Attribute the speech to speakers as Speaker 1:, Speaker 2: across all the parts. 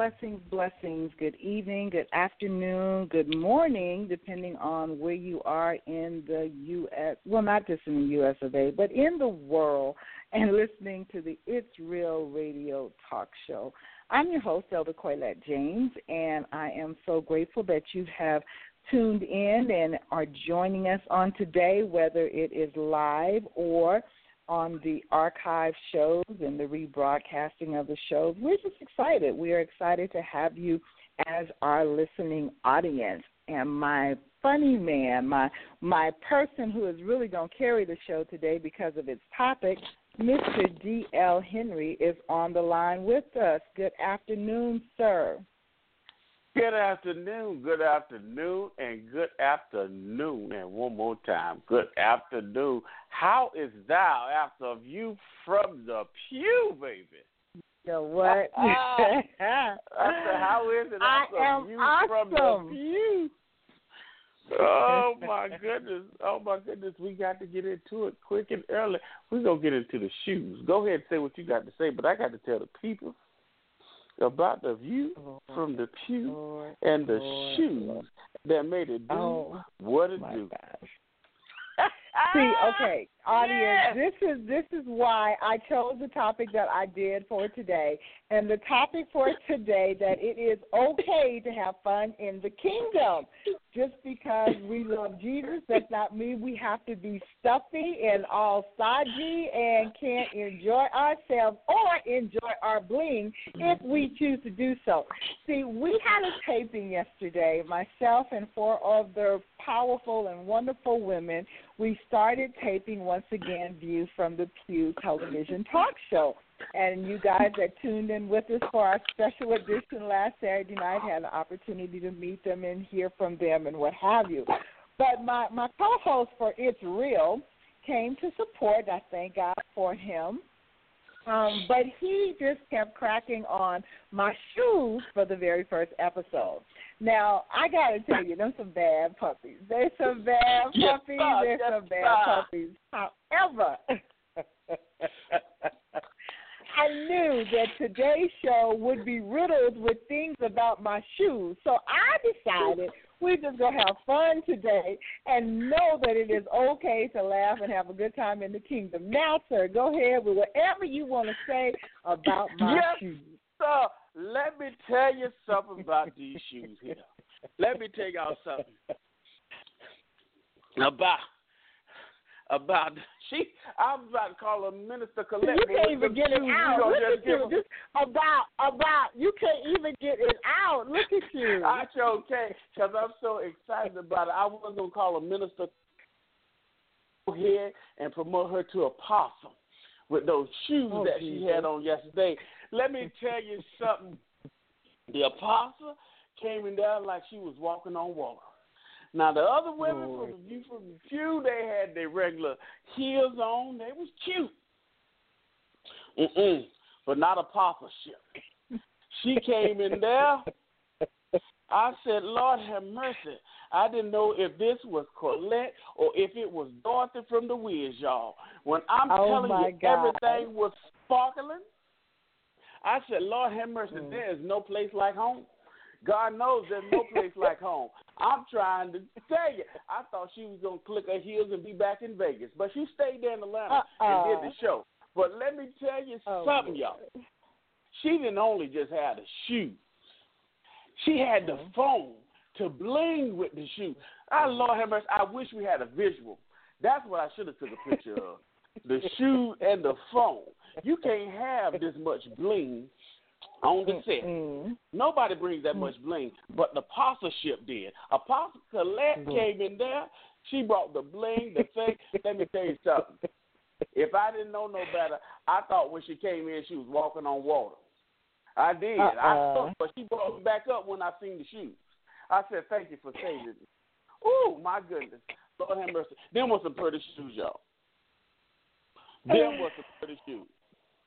Speaker 1: Blessings, blessings. Good evening, good afternoon, good morning, depending on where you are in the U.S. Well, not just in the U.S. of A., but in the world, and listening to the It's Real Radio Talk Show. I'm your host, Elder Coylette James, and I am so grateful that you have tuned in and are joining us on today, whether it is live or on the archive shows and the rebroadcasting of the shows. We're just excited. We are excited to have you as our listening audience. And my funny man, my my person who is really going to carry the show today because of its topic, Mr. D.L. Henry, is on the line with us. Good afternoon, sir.
Speaker 2: Good afternoon, good afternoon, and good afternoon, and one more time, good afternoon. How is thou after a view from the pew, baby?
Speaker 1: The what?
Speaker 2: I said, how is it
Speaker 1: I
Speaker 2: after
Speaker 1: am
Speaker 2: view
Speaker 1: awesome.
Speaker 2: from the pew? Oh my goodness! Oh my goodness! We got to get into it quick and early. We're gonna get into the shoes. Go ahead and say what you got to say, but I got to tell the people about the view from the pew
Speaker 1: Lord,
Speaker 2: and the
Speaker 1: Lord,
Speaker 2: shoes
Speaker 1: Lord.
Speaker 2: that made it do
Speaker 1: Oh,
Speaker 2: what it do.
Speaker 1: gosh. See, ah, okay, audience, this is this is why I chose the topic that I did for today. And the topic for today that it is okay to have fun in the kingdom. Just because we love Jesus does not mean we have to be stuffy and all stodgy and can't enjoy ourselves or enjoy our bling if we choose to do so. See, we had a taping yesterday, myself and four other powerful and wonderful women. We started taping once again View from the Pew television talk show. And you guys that tuned in with us for our special edition last Saturday night had an opportunity to meet them and hear from them and what have you. But my, my co host for It's Real came to support. I thank God for him. Um, but he just kept cracking on my shoes for the very first episode. Now I gotta tell you, there's some bad puppies. There's some bad
Speaker 2: Yes,
Speaker 1: puppies.
Speaker 2: sir.
Speaker 1: There's
Speaker 2: Yes,
Speaker 1: some bad
Speaker 2: sir.
Speaker 1: puppies. However, I knew that today's show would be riddled with things about my shoes. So I decided we're just to have fun today and know that it is okay to laugh and have a good time in the kingdom. Now, sir, go ahead with whatever you want to say about my
Speaker 2: Yes.
Speaker 1: shoes.
Speaker 2: So let me tell you something about these shoes here. Let me tell y'all something about about she. I'm about to call her Minister Colette.
Speaker 1: You can't even get it out. Look at you. Just about, about. You can't even get it out. Look at you.
Speaker 2: I sure can because I'm so excited about it. I was gonna call her Minister here and promote her to apostle with those shoes
Speaker 1: Oh,
Speaker 2: that she had on yesterday. Let me tell you something. The apostle came in there like she was walking on water. Now the other women
Speaker 1: Lord.
Speaker 2: from the view from the pew, they had their regular heels on. They was cute. Mm-mm. But not apostleship. She came in there. I said, Lord have mercy. I didn't know if this was Colette or if it was Dorothy from the Wiz, y'all. When I'm
Speaker 1: Oh,
Speaker 2: telling you
Speaker 1: God.
Speaker 2: everything was sparkling, I said, Lord have mercy,
Speaker 1: Mm.
Speaker 2: there is no place like home. God knows there's no place like home. I'm trying to tell you. I thought she was gonna click her heels and be back in Vegas, but she stayed there in Atlanta and did the show. But let me tell you
Speaker 1: Oh,
Speaker 2: something, y'all. She didn't only just have the shoes. She had the
Speaker 1: Mm-hmm.
Speaker 2: phone to bling with the shoe. I Lord have mercy. I wish we had a visual. That's what I should have took a picture of. The shoe and the phone. You can't have this much bling on the set.
Speaker 1: Mm.
Speaker 2: Nobody brings that much bling, but the apostleship did. Apostle Colette
Speaker 1: Mhm.
Speaker 2: came in there. She brought the bling, the thing. Let me tell you something. If I didn't know no better, I thought when she came in, she was walking on water. I did. I
Speaker 1: Uh-uh.
Speaker 2: thought, but she brought me back up when I seen the shoes. I said, "Thank you for saving me." Ooh, my goodness, Lord have mercy. Them was some pretty shoes, y'all. Them was some pretty shoes.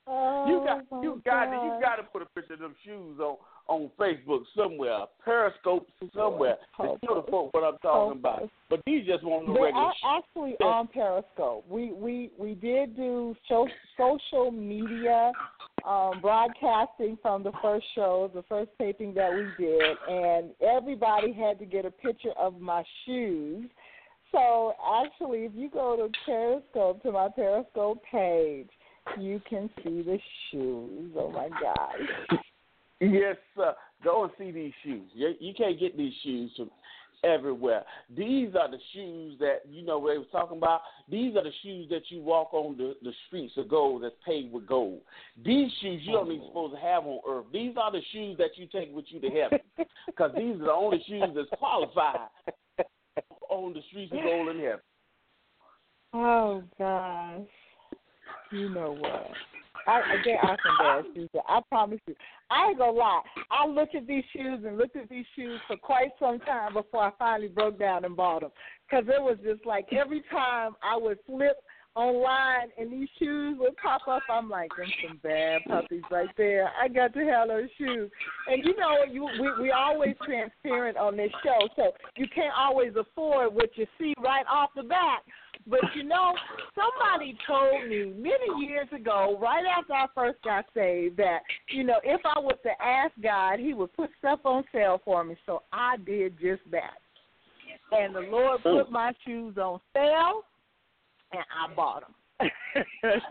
Speaker 1: Oh,
Speaker 2: You got you got to you got to put a picture of them shoes on on Facebook somewhere, Periscope somewhere to show the folk what I'm talking about. But these just want no
Speaker 1: They
Speaker 2: regular.
Speaker 1: are actually on Periscope. We we we did do so, social media um, broadcasting from the first show, the first taping that we did, and everybody had to get a picture of my shoes. So actually, if you go to Periscope to my Periscope page, you can see the shoes. Oh my gosh!
Speaker 2: Yes, sir. Go and see these shoes. You, you can't get these shoes from everywhere. These are the shoes that you know they were talking about. These are the shoes that you walk on the, the streets of gold that's paved with gold. These shoes you don't even oh. supposed to have on earth. These are the shoes that you take with you to heaven, because these are the only shoes that's qualified on the streets of gold in heaven.
Speaker 1: Oh gosh. You know what? I there are some bad shoes. I promise you. I ain't gonna lie. I looked at these shoes and looked at these shoes for quite some time before I finally broke down and bought them. Because it was just like every time I would flip online and these shoes would pop up, I'm like, them some bad puppies right there. I got to have those shoes. And you know, you we we always transparent on this show, so you can't always afford what you see right off the bat. But you know, somebody told me many years ago, right after I first got saved, that you know if I was to ask God, He would put stuff on sale for me. So I did just that, and the Lord hmm. put my shoes on sale, and I bought them.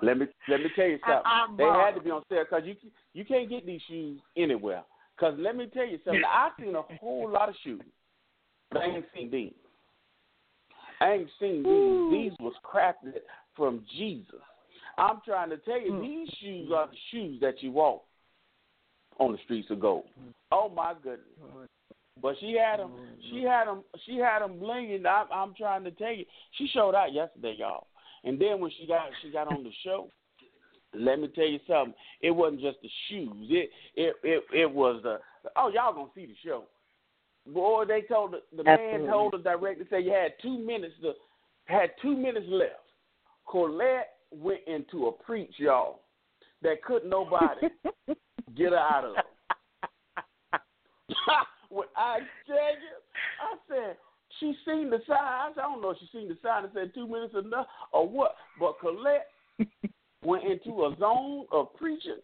Speaker 2: Let me let me tell you something.
Speaker 1: I
Speaker 2: they had to be on sale because you you can't get these shoes anywhere. Because let me tell you something. I've seen a whole lot of shoes, but I ain't seen these. I ain't seen these. These was crafted from Jesus. I'm trying to tell you, hmm. these shoes are the shoes that you walk on the streets of gold. Oh my goodness! But she had them. Hmm. She had them. She had them blinging. I'm, I'm trying to tell you, she showed out yesterday, y'all. And then when she got she got on the show, let me tell you something. It wasn't just the shoes. It it it, it was the oh y'all gonna see the show. Boy, they told the, the man told the director say you had two minutes to had two minutes left. Colette went into a preach, y'all, that couldn't nobody get her out of. when I tell you, I said she seen the sign. I said, I don't know if she seen the sign that said two minutes enough or what, but Colette went into a zone of preaching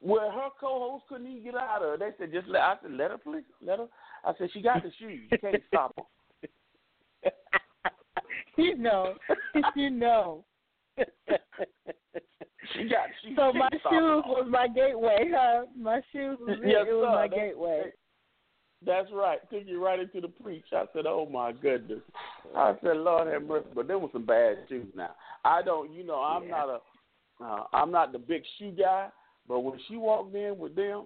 Speaker 2: where her co-host couldn't even get out of. Her. They said, just let. I said, let her please, let her. I said, she got the shoes. You can't stop her.
Speaker 1: you know, you know.
Speaker 2: She got. She
Speaker 1: So my shoes was my gateway, huh? My shoes was.
Speaker 2: Yes,
Speaker 1: it was
Speaker 2: sir.
Speaker 1: my gateway.
Speaker 2: That's right. Took you right into the preach. I said, "Oh my goodness." I said, "Lord have mercy." But there was some bad shoes. Now I don't. You know, I'm not a. Uh, I'm not the big shoe guy. But when she walked in with them,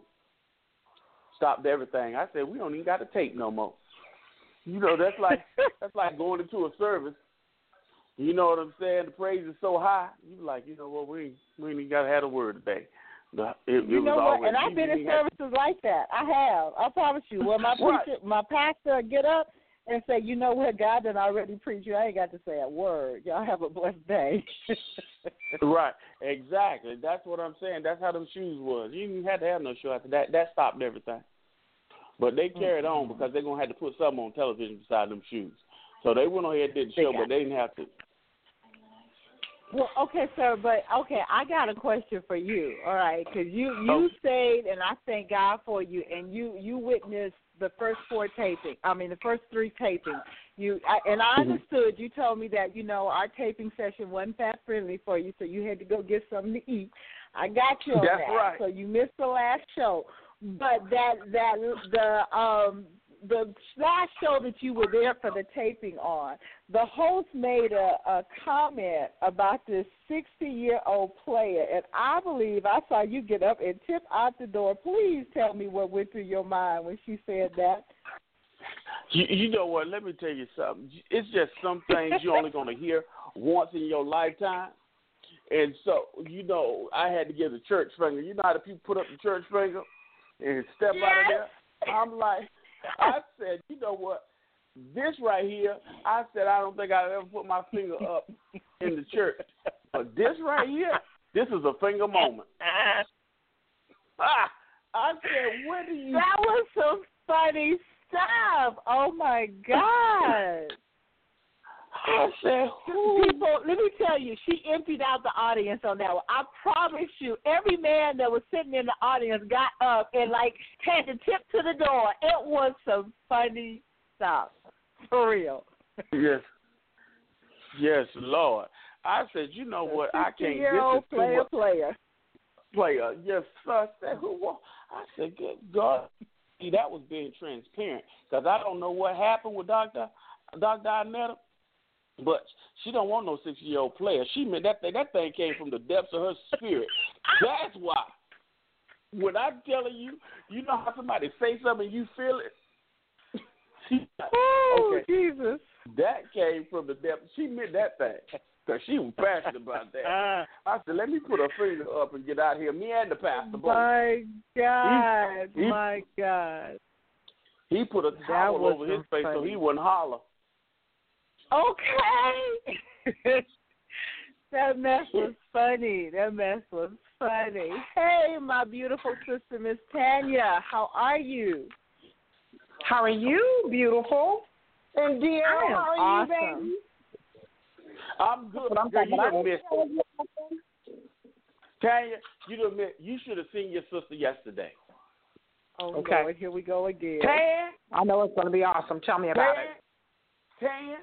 Speaker 2: stopped everything. I said, "We don't even got to tape no more." You know, that's like that's like going into a service. You know what I'm saying? The praise is so high. You like, you know what? We ain't, we ain't even got to have a word today. The, it, it
Speaker 1: You
Speaker 2: was
Speaker 1: know what? And I've been in services like that. I have. I promise you. When my preacher, my pastor get up and say, you know what, God done already preached you. I ain't got to say a word. Y'all have a blessed day.
Speaker 2: Right, exactly. That's what I'm saying. That's how them shoes was. You didn't have to have no show after that. That stopped everything. But they carried on because they're gonna have to put something on television beside them shoes. So they went ahead and did the show, but they didn't have to.
Speaker 1: Well, okay, sir, but okay, I got a question for you. All right, because you you oh. stayed, and I thank God for you, and you you witnessed the first four taping. I mean, the first three tapings. You I, and I understood. You told me that you know our taping session wasn't fat friendly for you, so you had to go get something to eat. I got you on
Speaker 2: That's
Speaker 1: that.
Speaker 2: right.
Speaker 1: So you missed the last show, but that that the um the last show that you were there for the taping on, the host made a, a comment about this 60 year old player, and I believe I saw you get up and tip out the door. Please tell me what went through your mind when she said that.
Speaker 2: You, you know what? Let me tell you something. It's just some things you're only going to hear once in your lifetime. And so, you know, I had to give the church finger. You know how the people put up the church finger and step out of there? I'm like, I said, you know what? This right here, I said, I don't think I've ever put my finger up in the church. But this right here, this is a finger moment. Ah, I said, where do you
Speaker 1: That was some funny stuff. Oh my God.
Speaker 2: I said, who?
Speaker 1: People, let me tell you, she emptied out the audience on that one. I promise you, every man that was sitting in the audience got up and like had to tip to the door. It was some funny stuff, for real.
Speaker 2: Yes. Yes, Lord. I said, you know what? I can't.
Speaker 1: year
Speaker 2: This
Speaker 1: player, player.
Speaker 2: player. Yes, sir. I said, who? wa- I said, good God. See, that was being transparent because I don't know what happened with Doctor Doctor Arnetta, but she don't want no six year old player. She meant that thing. That thing came from the depths of her spirit. That's why. When I'm telling you, you know how somebody say something, you feel it. She-
Speaker 1: Oh,
Speaker 2: okay.
Speaker 1: Jesus.
Speaker 2: That came from the depth. She meant that thing because she was passionate about that. I said, let me put her finger up and get out here. Me and the pastor both.
Speaker 1: My God.
Speaker 2: He-
Speaker 1: my God.
Speaker 2: He put a towel over his
Speaker 1: so
Speaker 2: face so he wouldn't holler.
Speaker 1: Okay. that mess was funny. That mess was funny. Hey, my beautiful sister, Miss Tanya. How are you?
Speaker 3: How are you, beautiful? And dear, how are
Speaker 1: awesome.
Speaker 3: you, baby?
Speaker 2: I'm good.
Speaker 3: I'm
Speaker 2: Girl,
Speaker 3: talking
Speaker 2: you
Speaker 3: about.
Speaker 2: done missed it. Tanya, you done missed, you should have seen your sister yesterday.
Speaker 1: Oh,
Speaker 3: Okay.
Speaker 1: Lord, here we go again.
Speaker 2: Tan,
Speaker 3: I know it's going to be awesome. Tell me about it.
Speaker 2: Tan, Tan,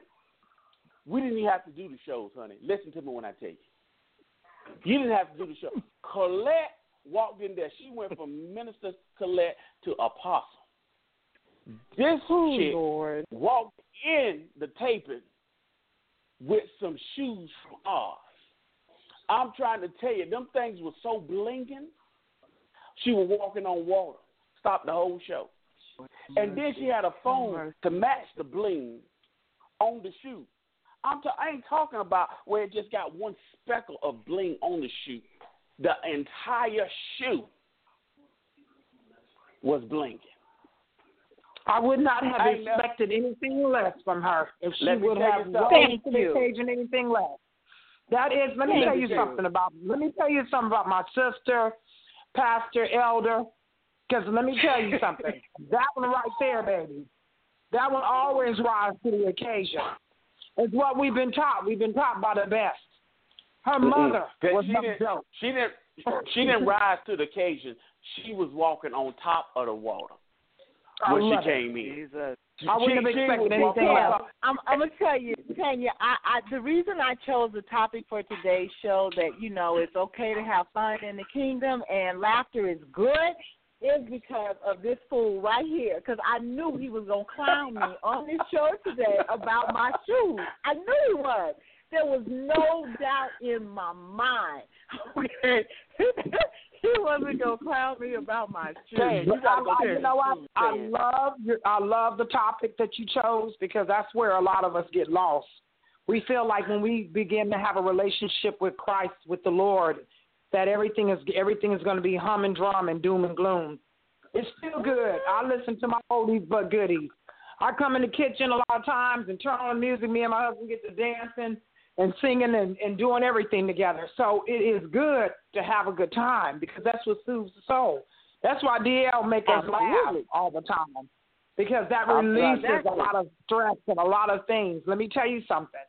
Speaker 2: we didn't even have to do the shows, honey. Listen to me when I tell you. You didn't have to do the show. Colette walked in there. She went from Minister Colette to Apostle. This
Speaker 1: Oh,
Speaker 2: chick
Speaker 1: Lord.
Speaker 2: walked in the taping with some shoes from Oz. I'm trying to tell you, them things were so blinging. She was walking on water. Stopped the whole show. And then she had a phone to match the bling on the shoe. I'm ta- I ain't talking about where it just got one speckle of bling on the shoe. The entire shoe was blinking.
Speaker 3: I would not have
Speaker 2: I know.
Speaker 3: expected anything less from her if she would have
Speaker 2: you
Speaker 3: rose to the
Speaker 1: you.
Speaker 3: occasion anything less. That is, let me
Speaker 1: Thank
Speaker 3: tell you
Speaker 1: you.
Speaker 3: something about. Let me tell you something about my sister, pastor, elder. Because let me tell you something. that one right there, baby. That one always rises to the occasion. It's what we've been taught. We've been taught by the best. Her mother was
Speaker 2: she didn't,
Speaker 3: joke.
Speaker 2: She didn't. She didn't rise to the occasion. She was walking on top of the water when she
Speaker 3: love it.
Speaker 2: came in.
Speaker 1: Jesus.
Speaker 3: I wouldn't have
Speaker 2: She- she
Speaker 3: expected
Speaker 2: was
Speaker 3: anything
Speaker 2: walking on
Speaker 3: less.
Speaker 2: top-
Speaker 1: I'm, I'm gonna tell you, Tanya. I, I the reason I chose the topic for today's show that you know it's okay to have fun in the kingdom and laughter is good is because of this fool right here. Because I knew he was gonna clown me on this show today about my shoes. I knew he was. There was no doubt in my mind. Okay, he wasn't gonna clown me about my shoes.
Speaker 2: Hey, you gotta go
Speaker 3: I, I, you know what?
Speaker 2: the
Speaker 3: I love your, I love the topic that you chose because that's where a lot of us get lost. We feel like when we begin to have a relationship with Christ, with the Lord, that everything is everything is going to be hum and drum and doom and gloom. It's still good. I listen to my oldies but goodies. I come in the kitchen a lot of times and turn on music. Me and my husband get to dancing and singing and, and doing everything together. So it is good to have a good time because that's what soothes the soul. That's why DL make us laugh all the time because that releases a lot of stress and a lot of things. Let me tell you something.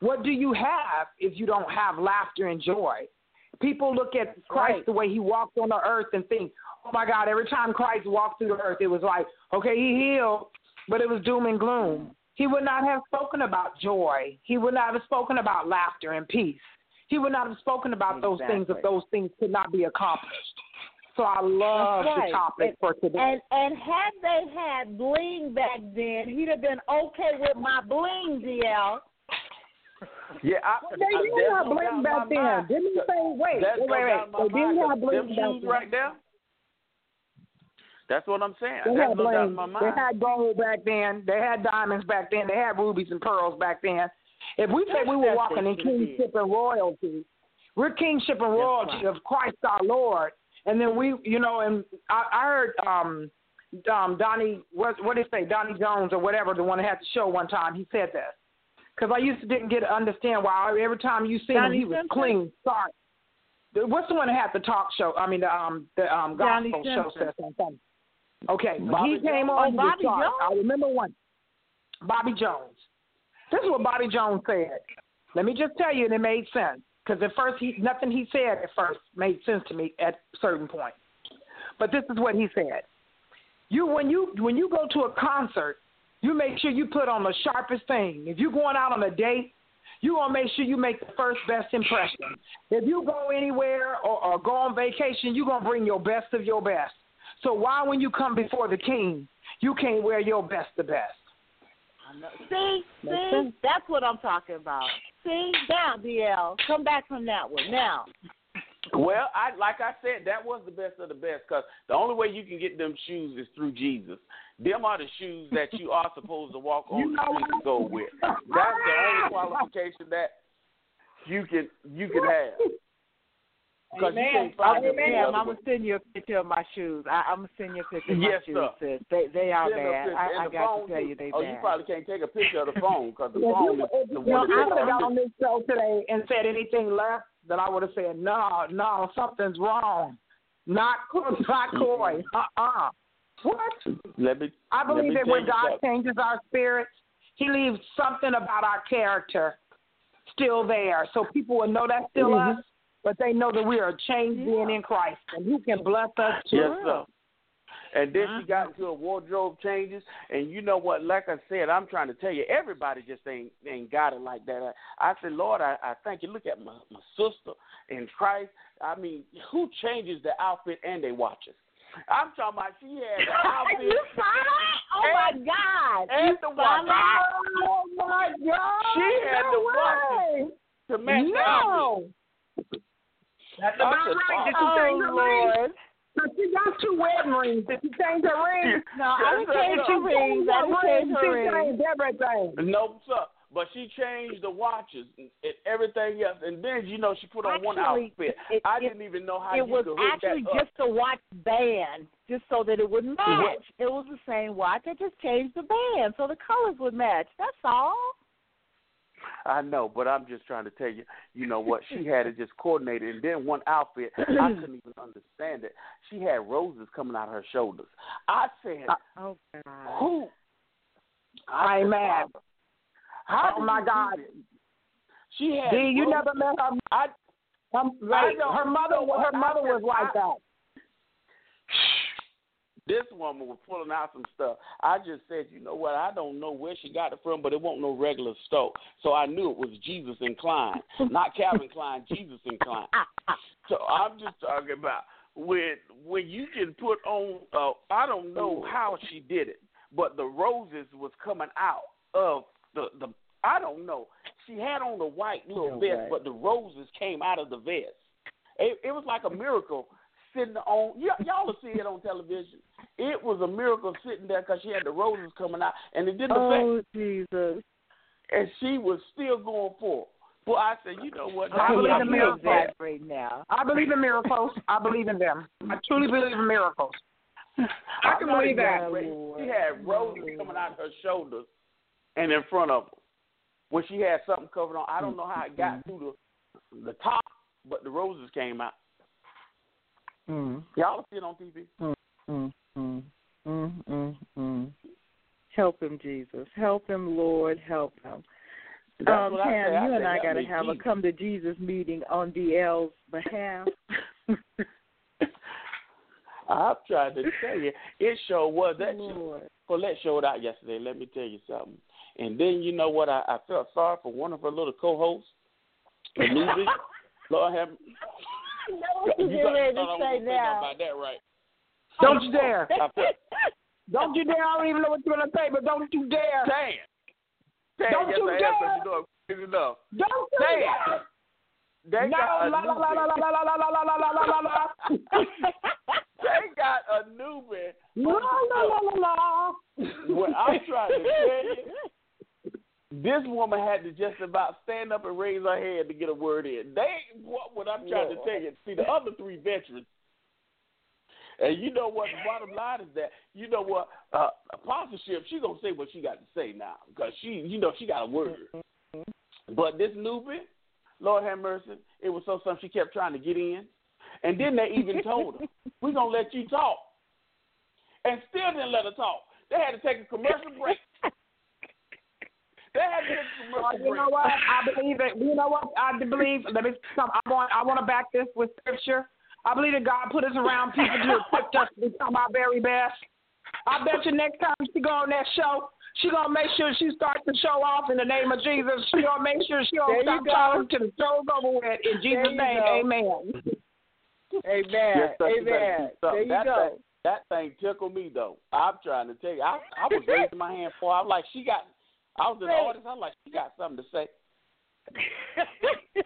Speaker 3: What do you have if you don't have laughter and joy? People look at Christ
Speaker 1: right.
Speaker 3: the way he walked on the earth and think, oh my God, every time Christ walked through the earth, it was like, okay, he healed, but it was doom and gloom. He would not have spoken about joy. He would not have spoken about laughter and peace. He would not have spoken about those things if those things could not be accomplished. So I love
Speaker 1: right.
Speaker 3: the topic for today.
Speaker 1: And and had they had bling back then, he'd have been okay with my bling, DL.
Speaker 2: Yeah, I,
Speaker 3: They
Speaker 2: I,
Speaker 3: didn't
Speaker 2: there's
Speaker 3: have
Speaker 2: no
Speaker 3: bling back then.
Speaker 2: mind.
Speaker 3: Didn't he say, wait,
Speaker 2: There's
Speaker 3: wait,
Speaker 2: no
Speaker 3: wait,
Speaker 2: in
Speaker 3: wait. They have bling back
Speaker 2: shoes
Speaker 3: then.
Speaker 2: right there. That's what I'm saying.
Speaker 3: They had
Speaker 2: no doubt in
Speaker 3: bling.
Speaker 2: my
Speaker 3: They had gold back then. They had diamonds back then. They had rubies and pearls back then. If we say we were walking in kingship and royalty, we're kingship and royalty of Christ our Lord. And then we, you know, and I, I heard um, um, Donnie, what what did he say, Donnie Jones or whatever, the one that had the show one time. He said this because I used to didn't get to understand why every time you see him, he was
Speaker 1: Simpson?
Speaker 3: clean. The- What's the one that had the talk show? I mean, the um, the um, gospel show said something. Okay,
Speaker 2: Bobby
Speaker 3: he came on,
Speaker 1: Oh, Bobby. Jones?
Speaker 3: I remember one. Bobby Jones. This is what Bobby Jones said. Let me just tell you, and it made sense because at first he nothing he said at first made sense to me at certain points. But this is what he said. You when you when you go to a concert, you make sure you put on the sharpest thing. If you're going out on a date, you gonna make sure you make the first best impression. If you go anywhere or, or go on vacation, you gonna bring your best of your best. So why when you come before the king, you can't wear your best the best?
Speaker 1: See, see, that's what I'm talking about. See, now, DL, come back from that one now.
Speaker 2: Well, I like I said, that was the best of the best because the only way you can get them shoes is through Jesus. Them are the shoes that you are supposed to walk on
Speaker 3: You
Speaker 2: the
Speaker 3: know
Speaker 2: street to go with. That's the only qualification that you can you can have. Because you can't find oh, them
Speaker 3: Amen.
Speaker 2: any
Speaker 1: Yeah,
Speaker 2: other
Speaker 1: I'm gonna send you a picture of my shoes. I, I'm gonna send you a picture of my
Speaker 2: Yes,
Speaker 1: shoes, sis. They they are
Speaker 2: Send
Speaker 1: bad. I, I got to tell you they
Speaker 2: Oh,
Speaker 1: bad.
Speaker 2: you probably can't take a picture of the phone because the phone is
Speaker 3: if,
Speaker 2: the
Speaker 3: if
Speaker 2: one
Speaker 3: you
Speaker 2: that
Speaker 3: would have got on this show today and said anything less, then I would have said, no, no, something's wrong. Not not coy. Uh-uh. What?
Speaker 2: Let me.
Speaker 3: I believe
Speaker 2: me
Speaker 3: that when God
Speaker 2: something.
Speaker 3: changes our spirits, He leaves something about our character still there, so people will know that's still
Speaker 2: Mhm.
Speaker 3: us, but they know that we are a changed being in Christ, and He can bless us too.
Speaker 2: Yes, sir. And then
Speaker 3: Uh-huh.
Speaker 2: she got into a wardrobe changes, and you know what? Like I said, I'm trying to tell you, everybody just ain't ain't got it like that. I, I said, Lord, I, I thank you. Look at my my sister in Christ. I mean, who changes the outfit and they watches? I'm talking about she had the outfit.
Speaker 1: you saw that? Oh my God!
Speaker 2: and
Speaker 1: you
Speaker 2: the
Speaker 1: saw
Speaker 2: watch.
Speaker 3: Oh my God!
Speaker 2: She had
Speaker 3: no
Speaker 2: the watches
Speaker 3: way.
Speaker 2: to match the outfit.
Speaker 3: No. That's
Speaker 2: I
Speaker 3: about right. Did
Speaker 2: oh,
Speaker 3: she change her ring?
Speaker 1: Lord.
Speaker 3: She got two wedding rings. Did she change her ring?
Speaker 1: No, I didn't change her rings. I didn't change her
Speaker 3: She changed everything.
Speaker 2: No, sir. But she changed the watches and everything else, and then you know she put on one outfit.
Speaker 1: it-
Speaker 2: I
Speaker 1: it-
Speaker 2: didn't even know how
Speaker 1: It
Speaker 2: you
Speaker 1: was
Speaker 2: could
Speaker 1: actually just a watch band, just so that it wouldn't match.
Speaker 2: What?
Speaker 1: It was the same watch. I just changed the band so the colors would match. That's all.
Speaker 2: I know, but I'm just trying to tell you, you know what? She had it just coordinated, and then one outfit, I couldn't even understand it. She had roses coming out of her shoulders. I said, uh,
Speaker 1: Oh God.
Speaker 2: "Who?"
Speaker 3: I
Speaker 2: am
Speaker 3: mad.
Speaker 2: "Father, How
Speaker 3: Oh my God.
Speaker 2: She had.
Speaker 3: D, you never met her.
Speaker 2: I
Speaker 3: Her, right,
Speaker 2: know.
Speaker 3: her mother, her mother
Speaker 2: I
Speaker 3: was like
Speaker 2: I-
Speaker 3: that.
Speaker 2: This woman was pulling out some stuff. I just said, you know what? I don't know where she got it from, but it wasn't no regular stove. So I knew it was Jesus inclined, not Calvin Klein, Jesus inclined. So I'm just talking about when when you can put on. Uh, I don't know how she did it, but the roses was coming out of the the. I don't know. She had on the white little
Speaker 1: No
Speaker 2: vest,
Speaker 1: way.
Speaker 2: but the roses came out of the vest. It, it was like a miracle sitting on. Y- y'all will see it on television. It was a miracle sitting there because she had the roses coming out, and it didn't affect.
Speaker 1: Oh Jesus.
Speaker 2: And she was still going for. it. Well, I said, you know what?
Speaker 3: I believe
Speaker 2: I'm
Speaker 3: in miracles.
Speaker 1: right now.
Speaker 3: I believe in miracles. I believe in them. I truly believe in miracles. I can believe that.
Speaker 2: She had roses coming out of her shoulders and in front of her. When she had something covered on, I don't know how it got through the the top, but the roses came out.
Speaker 1: Mm.
Speaker 2: Y'all see it on TV.
Speaker 1: Mm, mm, mm, mm, mm. mm. Help him, Jesus. Help him, Lord. Help him.
Speaker 2: That's
Speaker 1: um, Pam,
Speaker 2: say. I
Speaker 1: you and I got to have a come to Jesus meeting on DL's behalf.
Speaker 2: I'm trying to tell you, it sure was that show.
Speaker 1: Lord.
Speaker 2: Colette showed out yesterday. Let me tell you something. And then you know what? I, I felt sorry for one of her little co-hosts, Anubi. Lord have.
Speaker 1: No,
Speaker 2: You
Speaker 1: you
Speaker 2: got
Speaker 1: ready to say
Speaker 2: wasn't thinking
Speaker 1: now.
Speaker 2: about that, right?
Speaker 3: Don't you dare.
Speaker 2: Felt,
Speaker 3: Don't you dare. I don't even know what you're going to say, but don't you dare.
Speaker 2: Damn. Damn,
Speaker 3: Don't
Speaker 2: yes,
Speaker 3: you
Speaker 2: I am,
Speaker 3: dare.
Speaker 2: you know crazy enough.
Speaker 3: Don't you
Speaker 2: Damn.
Speaker 3: dare.
Speaker 2: They
Speaker 3: No,
Speaker 2: got a
Speaker 3: la la la la
Speaker 2: newbie.
Speaker 3: la la la la la la la la la la.
Speaker 2: They got a newbie.
Speaker 3: La la la la la.
Speaker 2: What I'm trying to tell you, this woman had to just about stand up and raise her head to get a word in. They what what I'm trying to tell you. See the other three veterans. And you know what? The bottom line is that you know what uh, apostleship. She gonna say what she got to say now because she, you know, she got a word. But this newbie, Lord have mercy, it was so something she kept trying to get in, and then they even told her, "We gonna let you talk," and still didn't let her talk. They had to take a commercial break. They had to take a
Speaker 3: Uh,
Speaker 2: commercial
Speaker 3: you know what? I believe it. You know what? I believe. Let me. Some, I want. I want to back this with scripture. I believe that God put us around people to equip us to become our very best. I bet you next time she go on that show, she gonna make sure she starts the show off in the name of Jesus. She gonna make sure she don't
Speaker 1: you
Speaker 3: stop talking till the show's over with. In Jesus' name,
Speaker 1: go.
Speaker 3: Amen.
Speaker 1: Amen.
Speaker 2: Yes, sir, you better
Speaker 1: Amen. There you
Speaker 2: that
Speaker 1: go.
Speaker 2: Thing, that thing tickled me though. I'm trying to tell you, I, I was raising my hand for. I'm like, she got. I was
Speaker 1: Wait.
Speaker 2: audience. I'm like, she got something to say.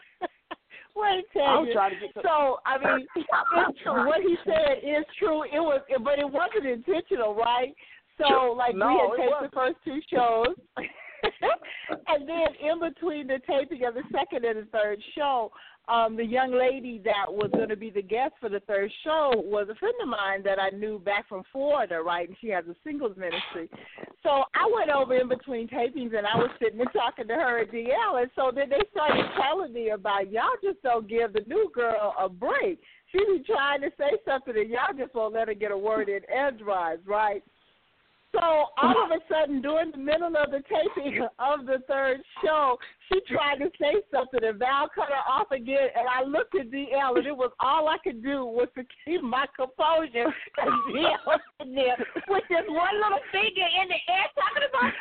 Speaker 1: Wait, tell you.
Speaker 2: trying to get. To,
Speaker 1: So I mean, what he said is true. It was, but it wasn't intentional, right? So like
Speaker 2: No,
Speaker 1: we had taped the first two shows, and then in between the taping of the second and the third show, um, the young lady that was going to be the guest for the third show was a friend of mine that I knew back from Florida, right? And she has a singles ministry. So I went over in between tapings and I was sitting and talking to her at DL. And so then they started telling me about y'all just don't give the new girl a break. She be trying to say something and y'all just won't let her get a word in edgewise, right? So all of a sudden, during the middle of the taping of the third show, she tried to say something, and Val cut her off again. And I looked at DL, and it was all I could do was to keep my composure. And DL was in there with this one little finger in the air, talking about.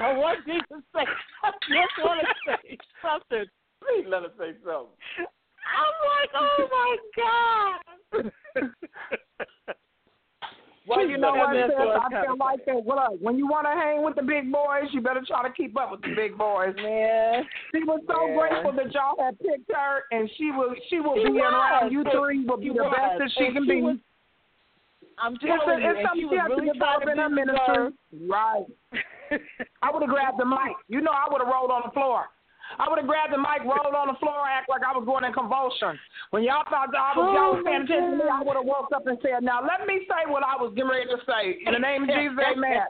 Speaker 1: I want you to say. I just want to say something.
Speaker 2: please let her say something.
Speaker 1: I'm like, oh my god.
Speaker 3: Well, you know what, sis? I feel like that. Well, look, when you want to hang with the big boys, you better try to keep up with the big boys.
Speaker 1: Man,
Speaker 3: She was so
Speaker 1: Yeah.
Speaker 3: grateful that y'all had picked her, and she will she will
Speaker 1: She
Speaker 3: be
Speaker 1: was.
Speaker 3: around you three will be
Speaker 1: She
Speaker 3: the
Speaker 1: was.
Speaker 3: best that she
Speaker 1: And
Speaker 3: can
Speaker 1: she
Speaker 3: be.
Speaker 1: was- I'm
Speaker 3: It's,
Speaker 1: telling you,
Speaker 3: it's something
Speaker 1: she
Speaker 3: she has
Speaker 1: really
Speaker 3: to develop in her ministry. Right. I would have grabbed the mic. You know, I would have rolled on the floor. I would have grabbed the mic, rolled on the floor, act like I was going in convulsion. When y'all thought that I was, oh, y'all was paying attention to me, I would have woke up and said, "Now let me say what I was getting ready to say." In the name of Jesus, Amen.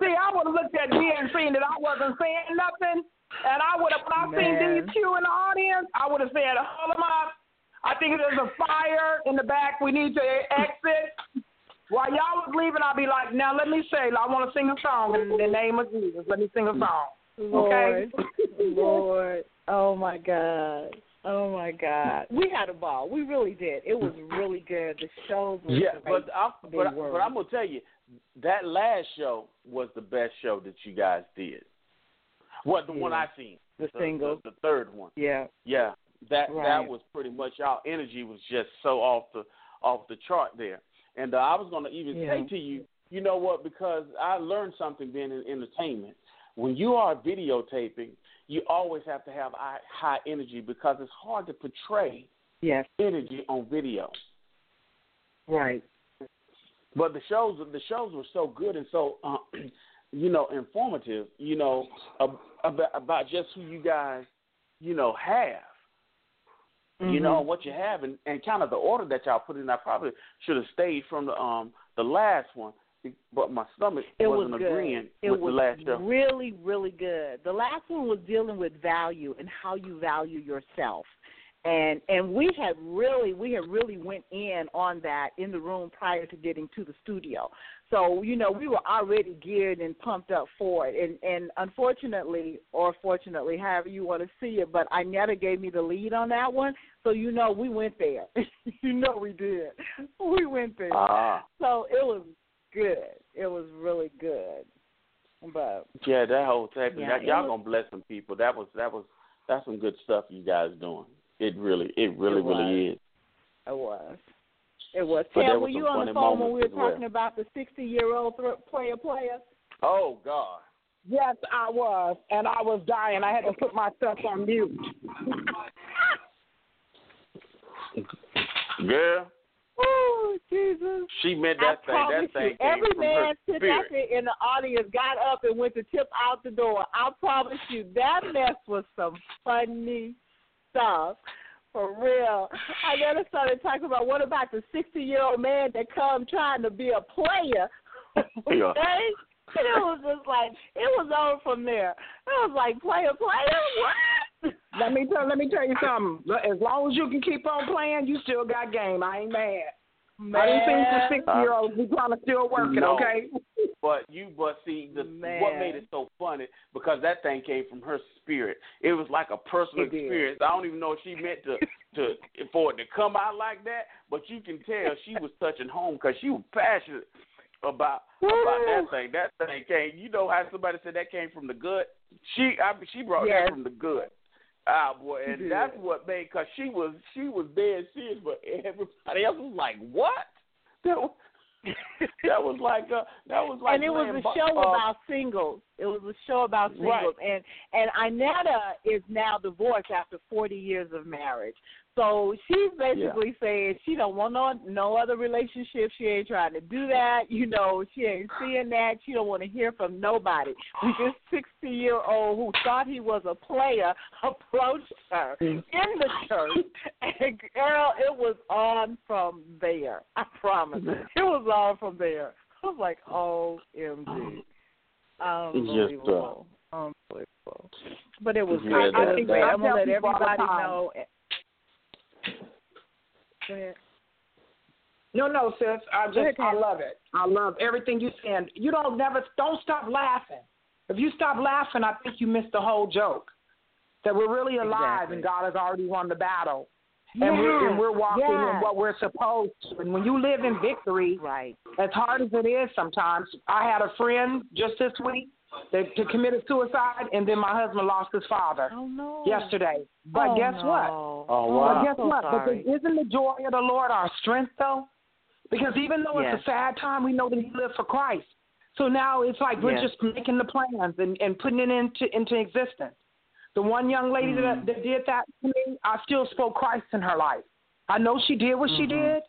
Speaker 3: See, I would have looked at me and seen that I wasn't saying nothing, and I would have, when I seen
Speaker 1: Man.
Speaker 3: DQ in the audience, I would have said, "Hold them up! I think there's a fire in the back. We need to exit." While y'all was leaving, I'd be like, "Now let me say, I want to sing a song in the name of Jesus. Let me sing a song."
Speaker 1: Lord, Lord, oh my God, oh my God, we had a ball. We really did. It was really good. The shows were
Speaker 2: Yeah,
Speaker 1: great.
Speaker 2: but I'm, but,
Speaker 1: were.
Speaker 2: but I'm gonna tell you that last show was the best show that you guys did. What the one I seen,
Speaker 1: the single,
Speaker 2: the, the third one.
Speaker 1: yeah,
Speaker 2: Yeah, that
Speaker 1: Right.
Speaker 2: that was pretty much our energy was just so off the off the chart there. And uh, I was going to even
Speaker 1: Yeah.
Speaker 2: say to you, you know what? Because I learned something being in entertainment. When you are videotaping, you always have to have high, energy because it's hard to portray
Speaker 1: yes,
Speaker 2: energy on video.
Speaker 1: right,
Speaker 2: But the shows the shows were so good and so uh, you know informative. You know about, about just who you guys you know have. You know
Speaker 1: Mhm.
Speaker 2: what you have, and, and kind of the order that y'all put in. I probably should have stayed from the um the last one, but my stomach
Speaker 1: It was
Speaker 2: wasn't
Speaker 1: good.
Speaker 2: agreeing
Speaker 1: it
Speaker 2: with
Speaker 1: was
Speaker 2: the last show.
Speaker 1: really, really good. The last one was dealing with value and how you value yourself. And and we had really we had really went in on that in the room prior to getting to the studio. So, you know, we were already geared and pumped up for it. And and unfortunately or fortunately, however you want to see it, but Inetta gave me the lead on that one. So you know we went there. you know we did. We went there.
Speaker 2: Ah,
Speaker 1: So it was good. It was really good. But
Speaker 2: yeah, that whole tape.
Speaker 1: Yeah,
Speaker 2: that, y'all
Speaker 1: was-
Speaker 2: gonna bless some people. That was that was that's some good stuff you guys doing. It really, it really,
Speaker 1: It
Speaker 2: really is.
Speaker 1: it was. It was.
Speaker 2: But there was
Speaker 1: were you on the phone when we were
Speaker 2: as well.
Speaker 1: talking about the sixty-year-old th- player player?
Speaker 2: Oh God.
Speaker 3: Yes, I was, and I was dying. I had to put myself on mute.
Speaker 2: Girl,
Speaker 1: Oh Jesus!
Speaker 2: she meant
Speaker 1: I
Speaker 2: that thing. That thing
Speaker 1: you, every man sitting out there in the audience got up and went to tip out the door. I promise you, that mess was some funny stuff. For real. I then started talking about what about the sixty year old man that come trying to be a player. okay? It was just like it was over from there. It was like player, player, what?
Speaker 3: Let me tell. Let me tell you something. As long as you can keep on playing, you still got game. I ain't mad. I didn't think the
Speaker 1: Man.
Speaker 3: sixty year olds be trying to still work it.
Speaker 2: No.
Speaker 3: Okay.
Speaker 2: But you, but see, the
Speaker 1: Man.
Speaker 2: what made it so funny because that thing came from her spirit. It was like a personal
Speaker 1: It did.
Speaker 2: experience. I don't even know if she meant to to for it to come out like that, but you can tell she was touching home because she was passionate about about that thing. That thing came. You know how somebody said that came from the good. She, I she brought
Speaker 1: Yes.
Speaker 2: that from the good. Ah, boy, and
Speaker 1: did.
Speaker 2: that's what made because she was she was dead serious, but everybody else was like, "What?" That was that was like uh, that was like
Speaker 1: and it was a show
Speaker 2: uh,
Speaker 1: about singles. It was a show about singles,
Speaker 2: Right.
Speaker 1: and and Inetta is now divorced after forty years of marriage. So she's basically saying she don't want no no other relationship. She ain't trying to do that. You know, she ain't seeing that. She don't want to hear from nobody. This sixty year old who thought he was a player approached her in the church, and girl, it was on from there. I promise, it was on from there. I was like, OMG. Unbelievable. Uh, Unbelievable. But it was
Speaker 2: Yeah, that-
Speaker 1: I think I'm gonna let
Speaker 3: I tell people all the
Speaker 1: everybody know. Go ahead.
Speaker 3: No, no, sis. I
Speaker 1: Go ahead,
Speaker 3: just I love it. I love everything you saying. You don't never don't stop laughing. If you stop laughing, I think you missed the whole joke. That we're really alive
Speaker 1: Exactly.
Speaker 3: and God has already won the battle. And we're and we're walking in what we're supposed to. And when you live in victory,
Speaker 1: Right.
Speaker 3: as hard as it is sometimes, I had a friend just this week that, that committed suicide, and then my husband lost his father
Speaker 1: Oh no.
Speaker 3: yesterday. But
Speaker 1: oh,
Speaker 3: guess
Speaker 1: no.
Speaker 3: what?
Speaker 2: Oh, wow.
Speaker 3: But guess
Speaker 1: so
Speaker 3: what?
Speaker 1: sorry.
Speaker 3: But isn't the joy of the Lord our strength, though? Because even though
Speaker 1: Yes.
Speaker 3: it's a sad time, we know that we live for Christ. So now it's like we're
Speaker 1: Yes.
Speaker 3: just making the plans and, and putting it into into existence. The one young lady
Speaker 1: Mm.
Speaker 3: that, that did that to me, I still spoke Christ in her life. I know she did what she
Speaker 1: Mhm.
Speaker 3: did,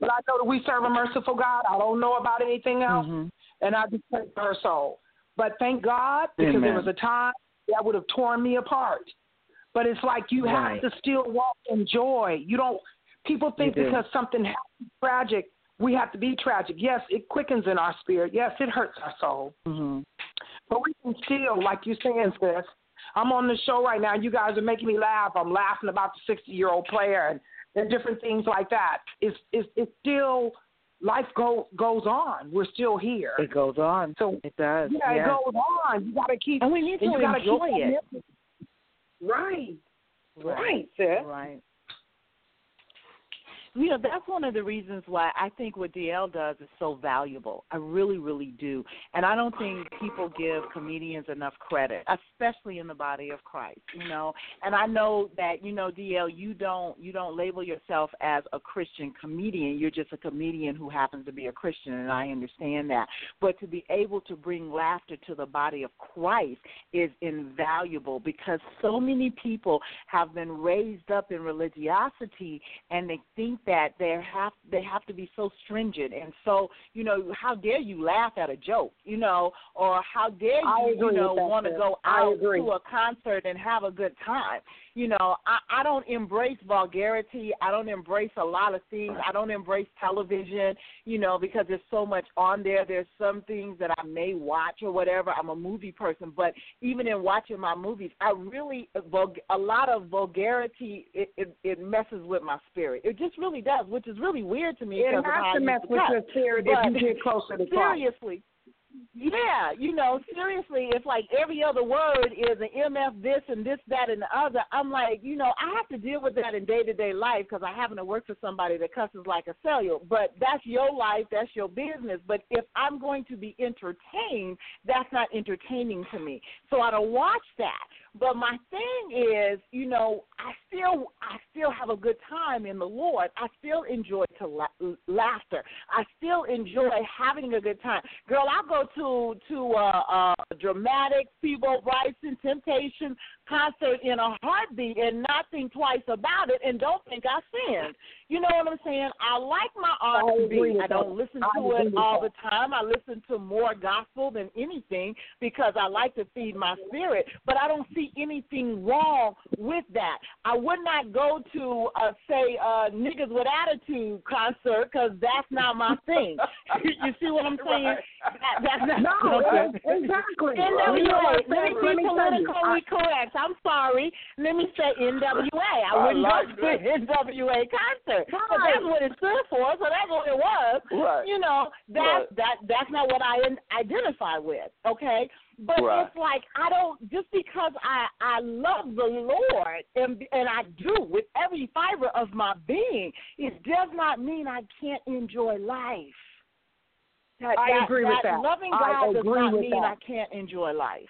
Speaker 3: but I know that we serve a merciful God. I don't know about anything else,
Speaker 1: Mhm.
Speaker 3: and I just pray for her soul. But thank God because
Speaker 1: Amen.
Speaker 3: there was a time that would have torn me apart. But it's like you
Speaker 1: Right.
Speaker 3: have to still walk in joy. You don't. People think
Speaker 1: You do.
Speaker 3: because something happens tragic, we have to be tragic. Yes, it quickens in our spirit. Yes, it hurts our soul.
Speaker 1: Mhm.
Speaker 3: But we can still, like you're saying, sis. I'm on the show right now. You guys are making me laugh. I'm laughing about the 60 year old player and, and different things like that. It's it's it's still life go goes on. We're still here.
Speaker 1: It goes on.
Speaker 3: So
Speaker 1: It does.
Speaker 3: yeah,
Speaker 1: yes.
Speaker 3: it goes on. You got to keep.
Speaker 1: And we need to
Speaker 3: you
Speaker 1: enjoy it.
Speaker 3: Right.
Speaker 1: Right.
Speaker 3: Right, sis.
Speaker 1: Right. You know, that's one of the reasons why I think what DL does is so valuable. I really, really do. And I don't think people give comedians enough credit, especially in the body of Christ, you know. And I know that, you know, DL, you don't you don't label yourself as a Christian comedian. You're just a comedian who happens to be a Christian and I understand that. But to be able to bring laughter to the body of Christ is invaluable because so many people have been raised up in religiosity and they think think that they have they have to be so stringent and so you know how dare you laugh at a joke you know or how dare you you know want to go out to a concert and have a good time you know? I, I don't embrace vulgarity. I don't embrace a lot of things. I don't embrace television you know because there's so much on there. There's some things that i may watch or whatever. I'm a movie person but even in watching my movies i really uh, vul- a lot of vulgarity it, it it messes with my spirit. It just really does which is really weird to me
Speaker 3: It
Speaker 1: because of how
Speaker 3: has to mess with your spirit if you get closer to
Speaker 1: seriously yeah, you know, seriously, if like every other word is an MF this and this, that, and the other, I'm like, you know, I have to deal with that in day to day life because I happen to work for somebody that cusses like a cellular. But that's your life, that's your business. But if I'm going to be entertained, that's not entertaining to me. So I don't watch that. But my thing is, you know, I still I still have a good time in the Lord. I still enjoy to la- laughter. I still enjoy having a good time. Girl, I go to to a, a dramatic Peabo Bryson Temptation concert in a heartbeat and not think twice about it and don't think I sinned. You know what I'm saying? I like my
Speaker 3: I
Speaker 1: R&B.
Speaker 3: agree with
Speaker 1: I don't
Speaker 3: that.
Speaker 1: listen to it all
Speaker 3: that.
Speaker 1: the time. I listen to more gospel than anything because I like to feed my spirit. But I don't see anything wrong with that. I would not go to uh, say uh, niggas with attitude concert because that's not my thing. you see what I'm saying?
Speaker 2: Right.
Speaker 1: That, that's not
Speaker 3: No,
Speaker 1: okay.
Speaker 3: exactly.
Speaker 1: NWA.
Speaker 3: You know what,
Speaker 1: Let me be
Speaker 3: Let me tell you,
Speaker 1: politically correct. I'm sorry. Let me say NWA. I
Speaker 2: I
Speaker 1: wouldn't
Speaker 2: like
Speaker 1: go to an NWA concert, but that's what it stood for. So that's what it was.
Speaker 2: Right.
Speaker 1: You know that
Speaker 2: Right.
Speaker 1: that that's not what I identify with. Okay. But
Speaker 2: Right.
Speaker 1: it's like I don't just because I I love the Lord and and I do with every fiber of my being. It does not mean I can't enjoy life. That,
Speaker 3: I
Speaker 1: that-
Speaker 3: agree with that.
Speaker 1: Loving
Speaker 3: I
Speaker 1: God does
Speaker 3: agree
Speaker 1: not mean
Speaker 3: that.
Speaker 1: I can't enjoy life.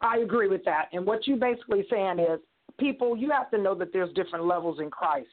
Speaker 3: I agree with that. And what you basically saying is, people, you have to know that there's different levels in Christ,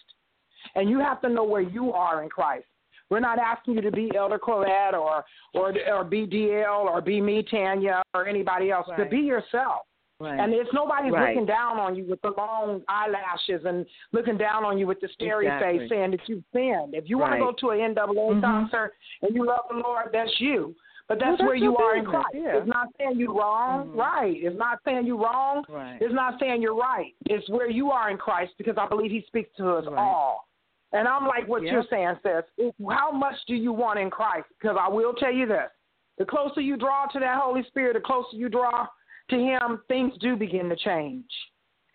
Speaker 3: and you have to know where you are in Christ. We're not asking you to be Elder Colette or or or be DL or be me Tanya or anybody else. To be yourself. And it's nobody's
Speaker 1: Right.
Speaker 3: looking down on you with the long eyelashes and looking down on you with the scary
Speaker 1: Exactly.
Speaker 3: face saying that you've sinned. If you want to go to an NAA
Speaker 1: Mhm.
Speaker 3: concert and you love the Lord, that's you. But that's,
Speaker 1: Well, that's
Speaker 3: where you are in Christ.
Speaker 1: yeah.
Speaker 3: It's not saying you're wrong,
Speaker 1: Mhm.
Speaker 3: right? It's not saying you're wrong.
Speaker 1: Right.
Speaker 3: It's not saying you're right. It's where you are in Christ because I believe He speaks to us
Speaker 1: Right.
Speaker 3: all. And I'm like what
Speaker 1: Yep.
Speaker 3: you're saying, sis. How much do you want in Christ? Because I will tell you this: the closer you draw to that Holy Spirit, the closer you draw to Him, things do begin to change.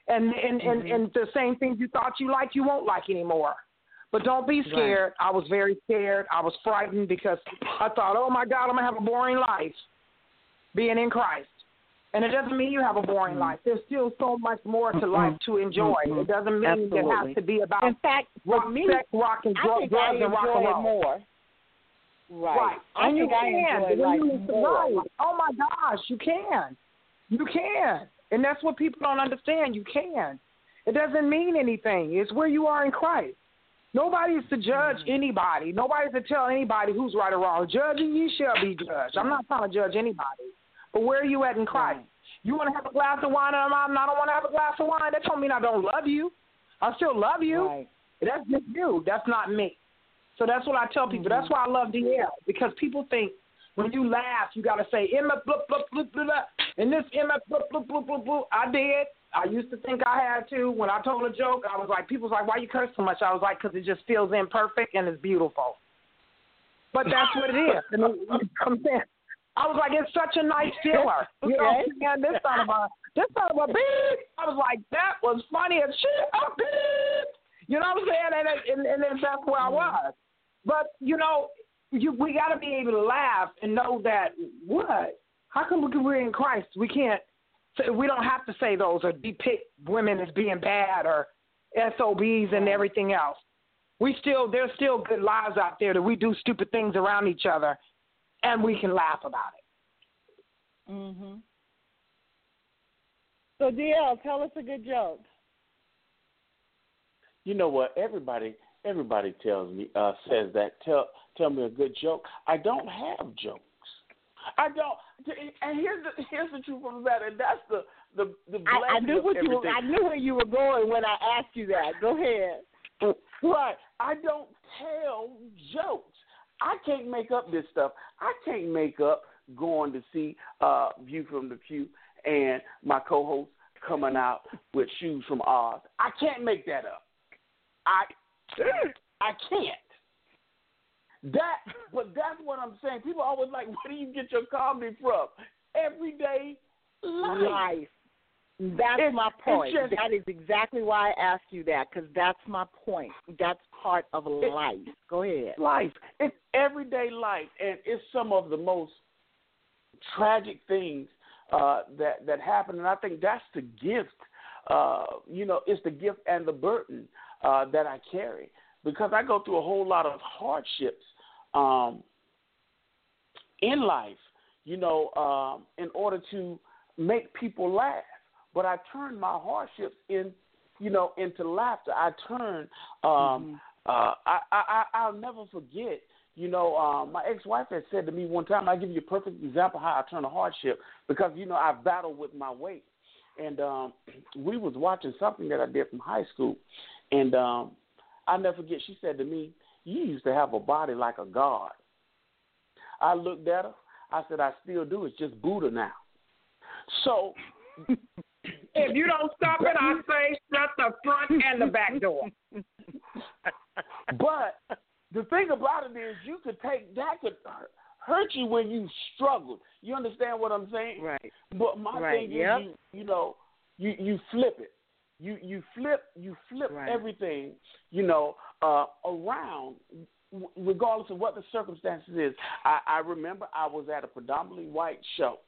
Speaker 3: And and and,
Speaker 1: Mhm.
Speaker 3: and the same things you thought you liked, you won't like anymore. But don't be scared. I was very scared. I was frightened because I thought, oh my God, I'm gonna have a boring life being in Christ. And it doesn't mean you have a boring life. There's still so much more to life to enjoy.
Speaker 1: Mhm.
Speaker 3: It doesn't mean it has to be about
Speaker 1: In fact, for
Speaker 3: rock,
Speaker 1: me,
Speaker 3: sex, rock, and
Speaker 1: I
Speaker 3: dr-
Speaker 1: think I
Speaker 3: drugs and rock and roll.
Speaker 1: more. Right.
Speaker 3: Right.
Speaker 1: I
Speaker 3: and you
Speaker 1: think I
Speaker 3: can.
Speaker 1: enjoy
Speaker 3: When
Speaker 1: more.
Speaker 3: right. Oh my gosh, you can. You can. And that's what people don't understand. You can. It doesn't mean anything. It's where you are in Christ. Nobody is to judge
Speaker 1: Mm-hmm.
Speaker 3: anybody. Nobody's to tell anybody who's right or wrong. Judging ye shall be judged. I'm not trying to judge anybody. But where are you at in Christ?
Speaker 1: Right.
Speaker 3: You want to have a glass of wine and I'm, I don't want to have a glass of wine. That don't mean I don't love you. I still love you.
Speaker 1: Right.
Speaker 3: That's just you. That's not me. So that's what I tell people. That's mm-hmm. why I love DL because people think when you laugh, you got to say Emma blah blah blah blah blah, and this Emma blah blah blah blah blah. I did. I used to think I had to. When I told a joke, I was like, people's like, why you curse so much? I was like, because it just feels imperfect and it's beautiful. But that's what it is. I mean, you know what I'm saying? I was like, it's such a nice filler. You know I'm? This son of a, this son of a beep. I was like, that was funny as shit. A beep. You know what I'm saying? And, and, and then that's where I mm-hmm. was. But, you know, you, we got to be able to laugh and know that, what? How come we- we're in Christ? We can't, we don't have to say those or depict women as being bad or SOBs and everything else. We still, there's still good lives out there that we do stupid things around each other and we can laugh about it.
Speaker 1: Mhm. So DL, tell us a good joke.
Speaker 2: You know what? Everybody everybody tells me uh says that. Tell tell me a good joke. I don't have jokes. I don't. And here's the here's the truth of the matter. That's the the the
Speaker 1: I, I knew
Speaker 2: of
Speaker 1: what you were. I knew where you were going when I asked you that. Go ahead.
Speaker 2: Right. I don't tell jokes. I can't make up this stuff. I can't make up going to see uh View from the Pew and my co-host coming out with shoes from Oz. I can't make that up. I I can't. That, but that's what I'm saying. People always like, where do you get your comedy from? Everyday life.
Speaker 1: Life. That's
Speaker 2: It's-
Speaker 1: my point.
Speaker 2: just-
Speaker 1: that is exactly why I asked you that because that's my point. That's part of life. Go ahead.
Speaker 2: life. It's everyday life, and it's some of the most tragic things uh, that that happen. And I think that's the gift. Uh, you know, it's the gift and the burden uh, that I carry because I go through a whole lot of hardships um, in life. You know, um, in order to make people laugh, but I turn my hardships in, you know, into laughter. I turn. Um, uh, I, I, I I'll never forget. You know, um, my ex-wife had said to me one time, "I'll give you a perfect example how I turn a hardship because you know I battled with my weight." And um, we was watching something that I did from high school, and um, I'll never forget. She said to me, "You used to have a body like a god." I looked at her. I said, "I still do. It's just Buddha now." So
Speaker 3: If you don't stop it, I say shut the front and the back door.
Speaker 2: but the thing about it is, you could take that could hurt you when you struggle. You understand what I'm saying?
Speaker 1: Right.
Speaker 2: But my
Speaker 1: Right,
Speaker 2: thing
Speaker 1: yep.
Speaker 2: is, you, you know, you you flip it. You you flip you flip
Speaker 1: Right.
Speaker 2: everything, you know, uh, around, regardless of what the circumstances is. I, I remember I was at a predominantly white show,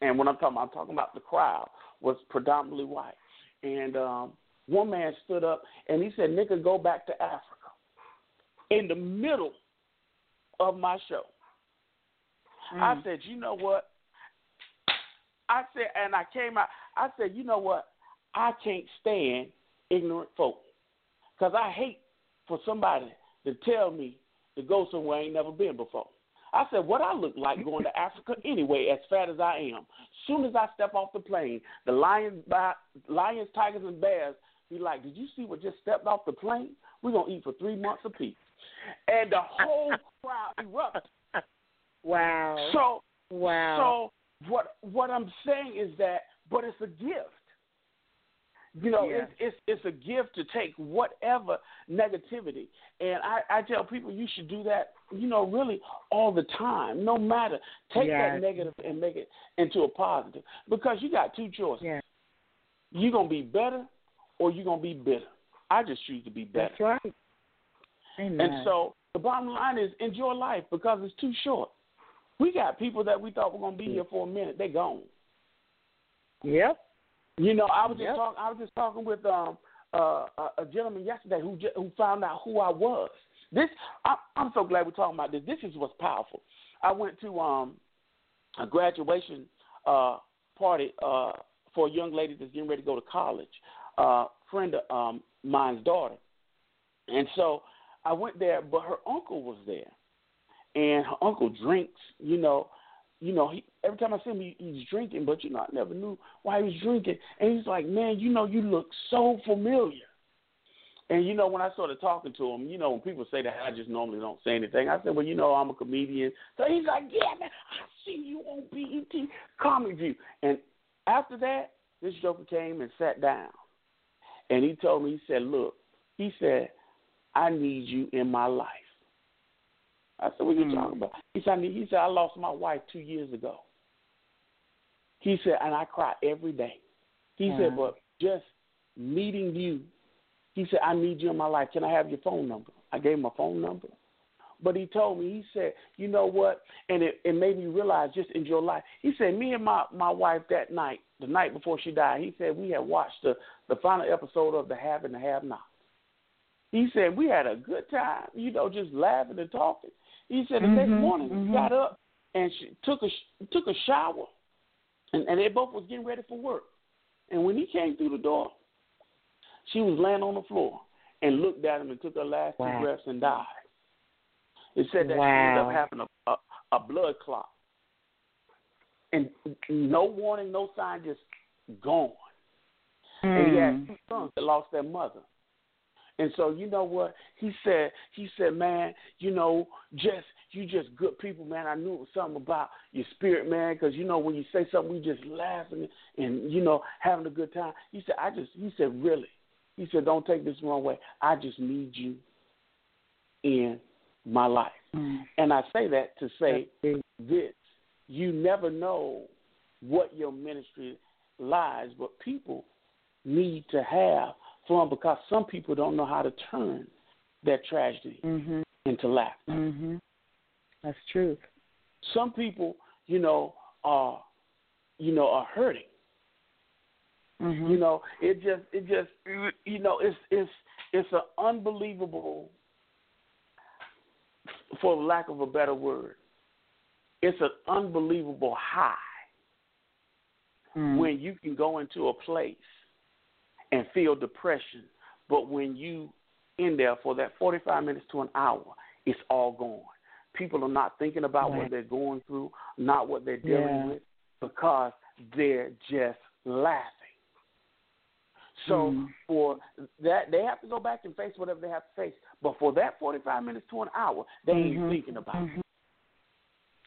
Speaker 2: and when I'm talking, I'm talking about the crowd was predominantly white, and um, one man stood up and he said, "Nigga, go back to Africa." In the middle of my show, hmm. I said, "You know what?" I said, and I came out. I said, "You know what? I can't stand ignorant folk, cause I hate for somebody to tell me to go somewhere I ain't never been before." I said, "What I look like going to Africa anyway, as fat as I am. Soon as I step off the plane, the lions, lions, tigers, and bears be like, "Did you see what just stepped off the plane? We're gonna eat for three months apiece." And the whole crowd erupted.
Speaker 1: Wow.
Speaker 2: So
Speaker 1: wow.
Speaker 2: so what what I'm saying is that, but it's a gift. You know,
Speaker 1: Yeah.
Speaker 2: it's, it's it's a gift to take whatever negativity, and I, I tell people you should do that. You know, really all the time, no matter. Take
Speaker 1: Yes.
Speaker 2: that negative and make it into a positive, because you got two choices.
Speaker 1: yeah.
Speaker 2: You're gonna be better, or you're gonna be bitter. I just choose to be better.
Speaker 1: That's right. Amen.
Speaker 2: And so the bottom line is enjoy life because it's too short. We got people that we thought were gonna be here for a minute. They gone.
Speaker 1: Yep.
Speaker 2: You know, I was just
Speaker 1: Yep.
Speaker 2: talking. I was just talking with um uh, a, a gentleman yesterday who ju- who found out who I was. This I, I'm so glad we're talking about this. This is what's powerful. I went to um a graduation uh party uh for a young lady that's getting ready to go to college. Uh, friend of um mine's daughter, and so I went there, but her uncle was there, and her uncle drinks. You know, you know, he, every time I see him, he, he's drinking, but you know, I never knew why he was drinking. And he's like, man, you know, you look so familiar. And you know, when I started talking to him, you know, when people say that, I just normally don't say anything. I said, well, you know, I'm a comedian. So he's like, yeah, man, I see you on BET ComicView. And after that, this joker came and sat down, and he told me, he said, look, he said, I need you in my life. I said, what are you hmm. talking about? He said, I need, he said, I lost my wife two years ago. He said, and I cry every day. He said, but just meeting you, he said, I need you in my life. Can I have your phone number? I gave him my phone number. But he told me, he said, you know what? And it, it made me realize just in your life. He said, me and my, my wife that night, the night before she died, he said, we had watched the, the final episode of The Have and the Have Not. He said, we had a good time, you know, just laughing and talking. He said, the next mm-hmm, morning, we mm-hmm. got up and she took a, took a shower, and, and they both was getting ready for work. And when he came through the door, she was laying on the floor and looked at him and took her last
Speaker 1: Wow.
Speaker 2: two breaths and died. It said that she ended up having a, a, a blood clot. And no warning, no sign, just gone. And he had hmm. two sons that lost their mother. And so you know what he said? He said, "Man, you know, just you just good people, man. I knew it was something about your spirit, man, because you know when you say something, we just laughing and you know having a good time." He said, "I just," he said, "Really." He said, "Don't take this wrong way. I just need you in my life." Mm-hmm. And I say that to say this: you never know what your ministry lies, but people need to have fun because some people don't know how to turn their tragedy
Speaker 1: Mhm.
Speaker 2: into laughter.
Speaker 1: Mhm. That's true.
Speaker 2: Some people, you know, are you know are hurting.
Speaker 1: Mhm.
Speaker 2: You know, it just it just you know it's it's it's an unbelievable, for lack of a better word, it's an unbelievable high
Speaker 1: Mm.
Speaker 2: when you can go into a place and feel depression, but when you in there for that 45 minutes to an hour, it's all gone. People are not thinking about what they're going through, not what they're dealing
Speaker 1: Yeah.
Speaker 2: with, because they're just laughing. So
Speaker 1: Mm.
Speaker 2: for that, they have to go back and face whatever they have to face. But for that 45 minutes to an hour, they ain't
Speaker 1: Mhm.
Speaker 2: thinking about it
Speaker 1: Mhm.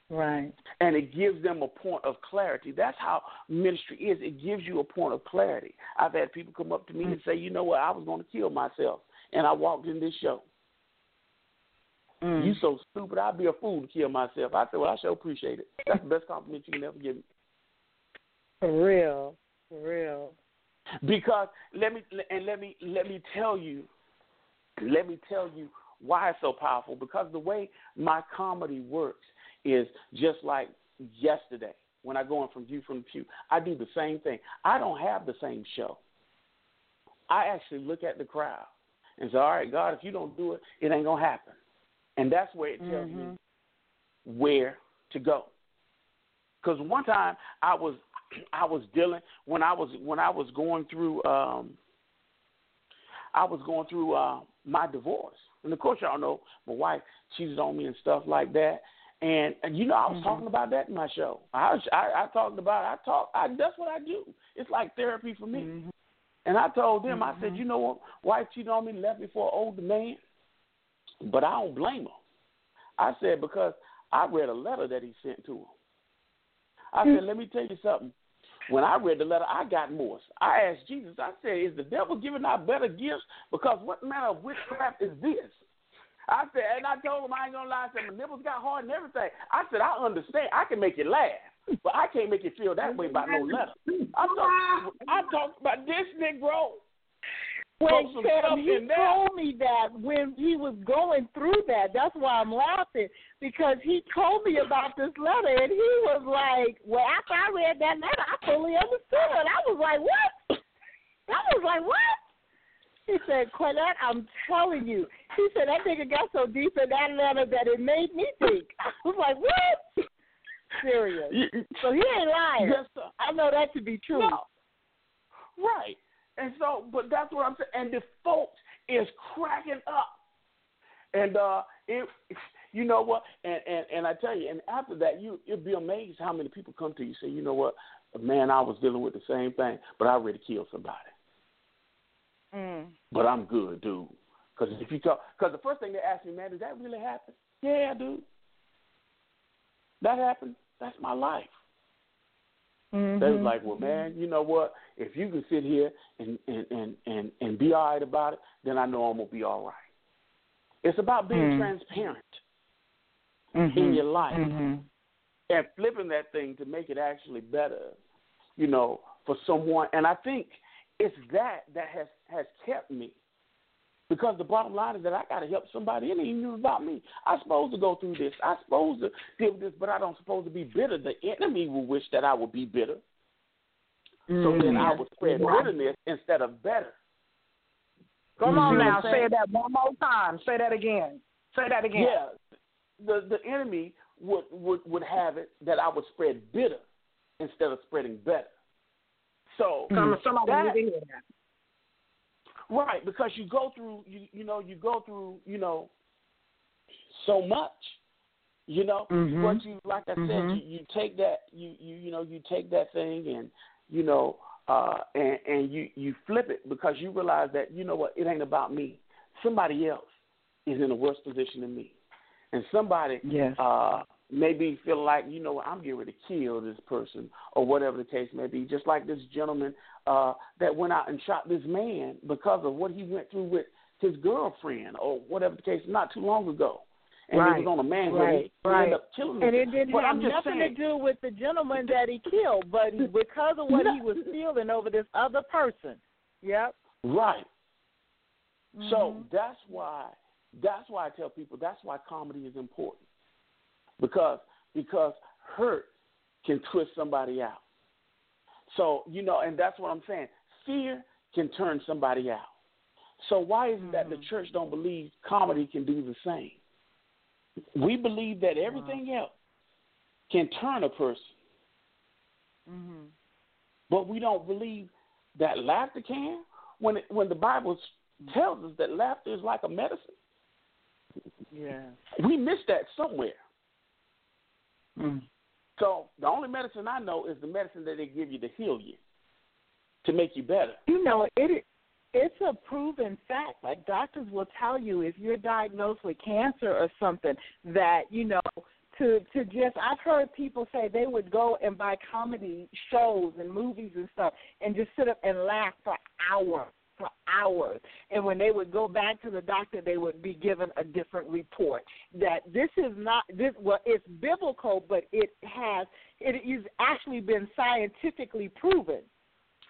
Speaker 1: Right.
Speaker 2: and it gives them a point of clarity. That's how ministry is. It gives you a point of clarity. I've had people come up to me and say, "You know what? I was going to kill myself, and I walked in this show.
Speaker 1: Mm.
Speaker 2: You so stupid. I'd be a fool to kill myself." I said, "Well, I sure appreciate it. That's the best compliment you can ever give me."
Speaker 1: For real. For real.
Speaker 2: Because let me and let me let me tell you, let me tell you why it's so powerful. Because the way my comedy works is just like yesterday when I go in from View from the Pew. I do the same thing. I don't have the same show. I actually look at the crowd and say, "All right, God, if you don't do it, it ain't gonna happen." And that's where it tells me where to go. Because one time I was I was dealing when I was when I was going through um I was going through uh, my divorce, and of course y'all know my wife cheated on me and stuff like that. And, and you know I was talking about that in my show. I I, I talked about I talk I, that's what I do. It's like therapy for me.
Speaker 1: Mm-hmm.
Speaker 2: And I told them I said you know what wife cheated on me left me for an older man, but I don't blame her. I said because I read a letter that he sent to her. I said, let me tell you something. When I read the letter, I got more. I asked Jesus, I said, is the devil giving out better gifts? Because what manner of witchcraft is this? I said, and I told him, I ain't gonna lie, I said, my nipples got hard and everything. I said, I understand. I can make you laugh, but I can't make you feel that way about no letter. I'm talking, I'm talking about this Negro.
Speaker 1: When
Speaker 2: Throw some stuff
Speaker 1: Sam, he told me that when he was going through that. That's why I'm laughing because he told me about this letter and he was like, "Well, after I read that letter, I fully understood." I was like, "What?" I was like, "What?" He said, "Quinette, I'm telling you." He said that nigga got so deep in that letter that it made me think. I was like, "What?" Serious. So he ain't lying.
Speaker 2: Yes, sir.
Speaker 1: I know that to be true.
Speaker 2: No. Right. And so, but that's what I'm saying. And the folks is cracking up. And uh, it, you know what? And and and I tell you, and after that, you you'll be amazed how many people come to you and say, you know what, man, I was dealing with the same thing, but I already killed somebody.
Speaker 1: Mm.
Speaker 2: But I'm good, dude. Because if you talk, because the first thing they ask me, man, did that really happen? Yeah, dude. That happened. That's my life.
Speaker 1: Mm-hmm.
Speaker 2: They was like, well, man, you know what? If you can sit here and and and and, and be all right about it, then I know I'm gonna be all right. It's about being
Speaker 1: Mm.
Speaker 2: transparent
Speaker 1: Mhm.
Speaker 2: in your life
Speaker 1: Mhm.
Speaker 2: and flipping that thing to make it actually better, you know, for someone. And I think it's that that has has kept me. Because the bottom line is that I got to help somebody. It ain't even about me. I'm supposed to go through this. I'm supposed to deal with this, but I don't supposed to be bitter. The enemy will wish that I would be bitter. So mm. then I would spread bitterness instead of better.
Speaker 3: Come
Speaker 2: You
Speaker 3: on
Speaker 2: mm-hmm.
Speaker 3: now, say that one more time. Say that again. Say that again.
Speaker 2: Yeah, the the enemy would would would have it that I would spread bitter instead of spreading better. So
Speaker 3: Some, somebody
Speaker 2: that-
Speaker 3: need to hear that.
Speaker 2: right because you go through you you know you go through you know so much. You know,
Speaker 1: Mhm.
Speaker 2: but you like I said,
Speaker 1: Mhm.
Speaker 2: you, you take that you, you you know you take that thing and you know uh and and you you flip it because you realize that you know what it ain't about me. somebody else is in a worse position than me, and somebody
Speaker 1: Yes.
Speaker 2: uh, maybe feel like you know I'm getting ready to kill this person or whatever the case may be. Just like this gentleman uh, that went out and shot this man because of what he went through with his girlfriend or whatever the case not too long ago, and
Speaker 1: Right,
Speaker 2: it was on a man who
Speaker 1: right,
Speaker 2: ended up killing
Speaker 1: And
Speaker 2: him.
Speaker 1: it didn't
Speaker 2: but
Speaker 1: have nothing
Speaker 2: saying,
Speaker 1: to do with the gentleman that he killed, but he- because of what he was feeling over this other person. Yep.
Speaker 2: Right. So
Speaker 1: Mhm.
Speaker 2: that's why that's why I tell people that's why comedy is important. Because because hurt can twist somebody out. So, you know, and that's what I'm saying. Fear can turn somebody out. So why is it that the church don't believe comedy can do the same? We believe that everything else can turn a person,
Speaker 1: Mhm.
Speaker 2: but we don't believe that laughter can. When it, when the Bible tells us that laughter is like a medicine,
Speaker 1: Yeah.
Speaker 2: we miss that somewhere.
Speaker 1: Mm.
Speaker 2: So the only medicine I know is the medicine that they give you to heal you, to make you better.
Speaker 1: You know, it it's a proven fact. Like doctors will tell you if you're diagnosed with cancer or something that, you know, to to just I've heard people say they would go and buy comedy shows and movies and stuff and just sit up and laugh for hours for hours. And when they would go back to the doctor they would be given a different report. That this is not this well it's biblical but it has it is actually been scientifically proven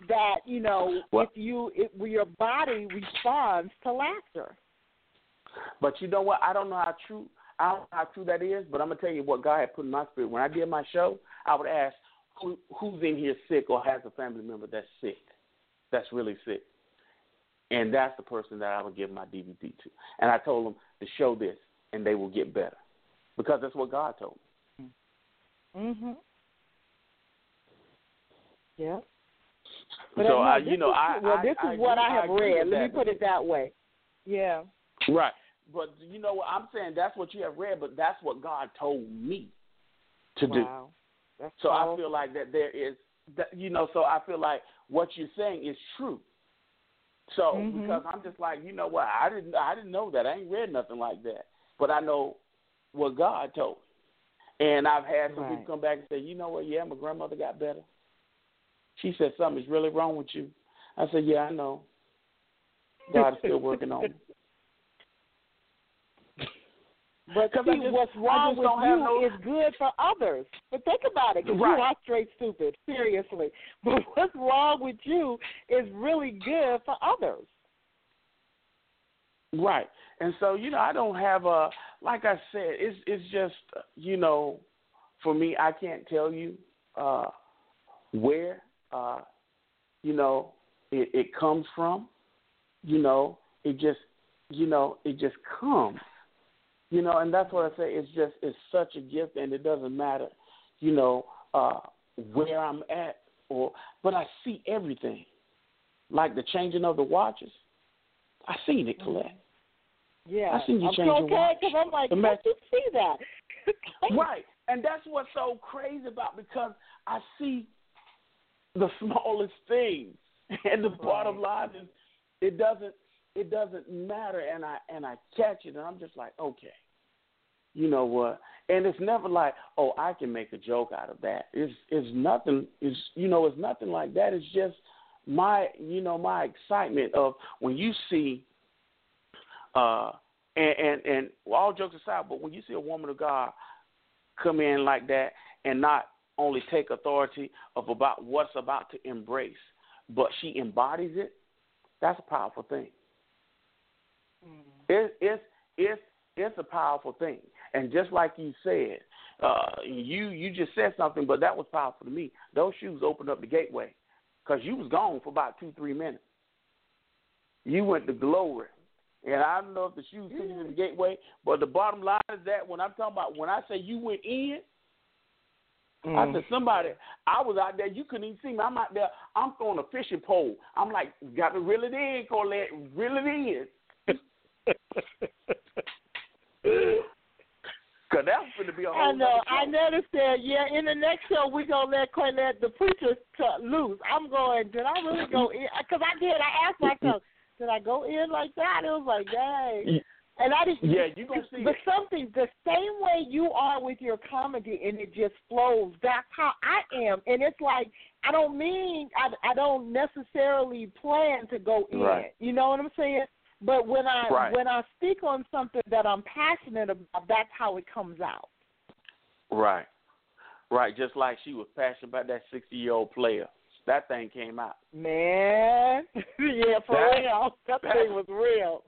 Speaker 1: that you know
Speaker 2: Well-
Speaker 1: if you if your body responds to laughter.
Speaker 2: But you know what? I don't know how true I don't know how true that is, but I'm gonna tell you what God had put in my spirit. When I did my show, I would ask who who's in here sick or has a family member that's sick, that's really sick. And that's the person that I would give my DVD to. And I told them to show this and they will get better. Because that's what God told me.
Speaker 1: Mhm. Yeah.
Speaker 2: so
Speaker 1: no,
Speaker 2: I, you know,
Speaker 1: is,
Speaker 2: I
Speaker 1: well, this
Speaker 2: I
Speaker 1: is what I have read. Let me put it that way. Yeah.
Speaker 2: Right. But you know what I'm saying? That's what you have read, but that's what God told me to do.
Speaker 1: Wow. That's
Speaker 2: So I feel like that there is, that, you know, so I feel like what you're saying is true. So
Speaker 1: Mhm.
Speaker 2: because I'm just like, you know what? I didn't, I didn't know that. I ain't read nothing like that, but I know what God told. me. And I've had some
Speaker 1: Right.
Speaker 2: people come back and say, you know what? Yeah, my grandmother got better. She said something is really wrong with you. I said, yeah, I know. God is still working on me.
Speaker 1: But see,
Speaker 2: just-
Speaker 1: what's wrong with you
Speaker 2: no-
Speaker 1: is good for others. But think about it, 'cause
Speaker 2: Right.
Speaker 1: you are straight stupid, seriously. But what's wrong with you is really good for others.
Speaker 2: Right. And so, you know, I don't have a like I said, it's it's just you know, for me I can't tell you uh where uh you know it, it comes from. You know, it just you know, it just comes. You know, and that's what I say, it's just it's such a gift and it doesn't matter, you know, uh where I'm at or but I see everything. Like the changing of the watches. I seen it, Colette.
Speaker 1: Yeah.
Speaker 2: I seen you
Speaker 1: I'm
Speaker 2: change your
Speaker 1: okay
Speaker 2: watch.
Speaker 1: because I'm like,
Speaker 2: Ima-
Speaker 1: can't you see that?
Speaker 2: Right. And that's what's so crazy about because I see the smallest things. And the bottom line is it doesn't it doesn't matter and I and I catch it and I'm just like, okay. You know what? And it's never like, oh, I can make a joke out of that. It's it's nothing it's you know, it's nothing like that. It's just my you know, my excitement of when you see uh and, and and all jokes aside, but when you see a woman of God come in like that and not only take authority of about what's about to embrace, but she embodies it, that's a powerful thing. It, it's it's it's a powerful thing, and just like you said, uh, you you just said something, but that was powerful to me. Those shoes opened up the gateway because you was gone for about two three minutes. You went to glory. And I don't know if the shoes took you to the gateway, but the bottom line is that when I'm talking about when I say you went in, I said somebody I was out there, you couldn't even see me. I'm out there, I'm throwing a fishing pole. I'm like, got to reel it in, Colette, reel it in. Cause that's gonna be a whole
Speaker 1: I know. I
Speaker 2: show.
Speaker 1: noticed that. Yeah, in the next show we gonna let Cornette the preacher cut loose. I'm going. Did I really go in? Because I did. I asked myself, Did I go in like that? It was like, dang. And I just
Speaker 2: Yeah, you gonna see
Speaker 1: but
Speaker 2: it.
Speaker 1: something the same way you are with your comedy and it just flows. That's how I am, and it's like I don't mean I I don't necessarily plan to go in.
Speaker 2: Right.
Speaker 1: You know what I'm saying? But when I
Speaker 2: Right.
Speaker 1: when I speak on something that I'm passionate about, that's how it comes out.
Speaker 2: Right. Right. Just like she was passionate about that sixty year old player. That thing came out.
Speaker 1: Man, yeah, for
Speaker 2: That-
Speaker 1: real, that
Speaker 2: that-
Speaker 1: thing was real.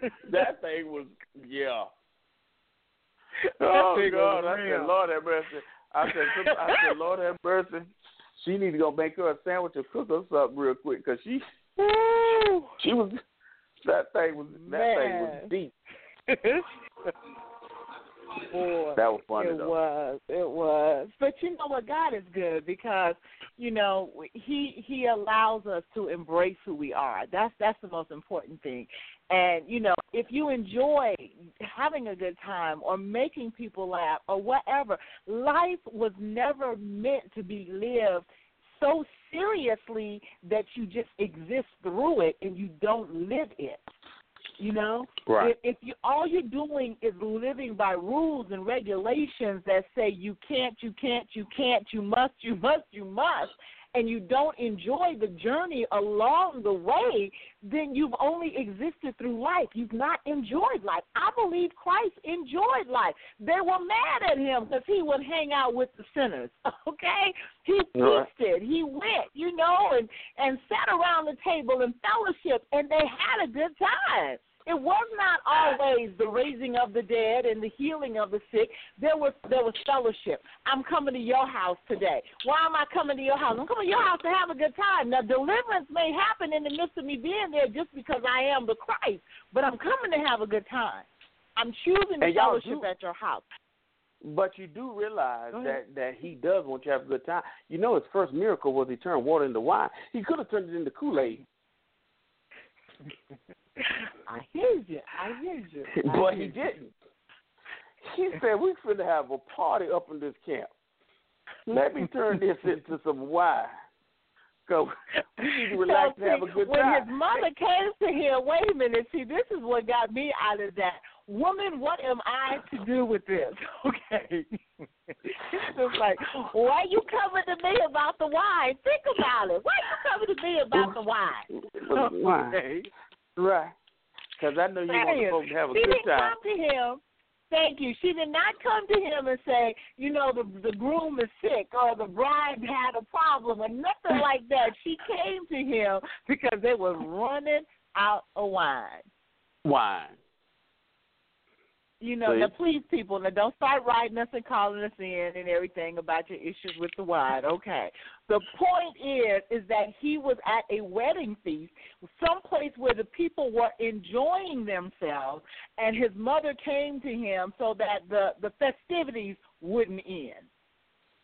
Speaker 2: That thing was yeah.
Speaker 1: That
Speaker 2: Oh
Speaker 1: thing
Speaker 2: God! I
Speaker 1: real.
Speaker 2: said, Lord have mercy. I said, I said, Lord have mercy. She need to go make her a sandwich or cook her something real quick because she
Speaker 1: Woo.
Speaker 2: she was that thing was that thing was deep.
Speaker 1: Boy,
Speaker 2: That was funny
Speaker 1: it
Speaker 2: though.
Speaker 1: was, it was. But you know what? God is good because you know he he allows us to embrace who we are. That's that's the most important thing. And you know, if you enjoy having a good time or making people laugh or whatever, life was never meant to be lived so seriously that you just exist through it and you don't live it. You know,
Speaker 2: Right.
Speaker 1: if, if you all you're doing is living by rules and regulations that say you can't, you can't, you can't, you must, you must, you must, and you don't enjoy the journey along the way, then you've only existed through life. You've not enjoyed life. I believe Christ enjoyed life. They were mad at him because he would hang out with the sinners. Okay, he feasted, he went, you know, and and sat around the table and fellowship, and they had a good time. It was not always the raising of the dead and the healing of the sick. There was there was fellowship. I'm coming to your house today. Why am I coming to your house? I'm coming to your house to have a good time. Now deliverance may happen in the midst of me being there just because I am the Christ, but I'm coming to have a good time. I'm choosing to fellowship
Speaker 2: do-
Speaker 1: at your house.
Speaker 2: But you do realize that that he does want you to have a good time. You know, his first miracle was he turned water into wine. He could have turned it into Kool Aid,
Speaker 1: I hear you. I hear you. I
Speaker 2: but he didn't. He said, "We finna have a party up in this camp. Let me turn this into some wine. Go, we need to relax
Speaker 1: So,
Speaker 2: and have a good
Speaker 1: when
Speaker 2: time."
Speaker 1: his mother came to him, wait a minute, see, this is what got me out of that. Woman, what am I to do with this? Okay. it's just like, why you coming to me about the wine? Think about it. Why you coming to me about the wine?
Speaker 2: Wine.
Speaker 1: Okay.
Speaker 2: Right. Because I know you want folks to have a
Speaker 1: she
Speaker 2: good
Speaker 1: didn't
Speaker 2: time.
Speaker 1: come to him. Thank you. She did not come to him and say, you know, the the groom is sick or the bride had a problem or nothing like that. She came to him because they were running out of wine.
Speaker 2: Wine.
Speaker 1: You know,
Speaker 2: See?
Speaker 1: now please, people, now don't start writing us and calling us in and everything about your issues with the wine. Okay. The point is, is that he was at a wedding feast, someplace where the people were enjoying themselves, and his mother came to him so that the the festivities wouldn't end,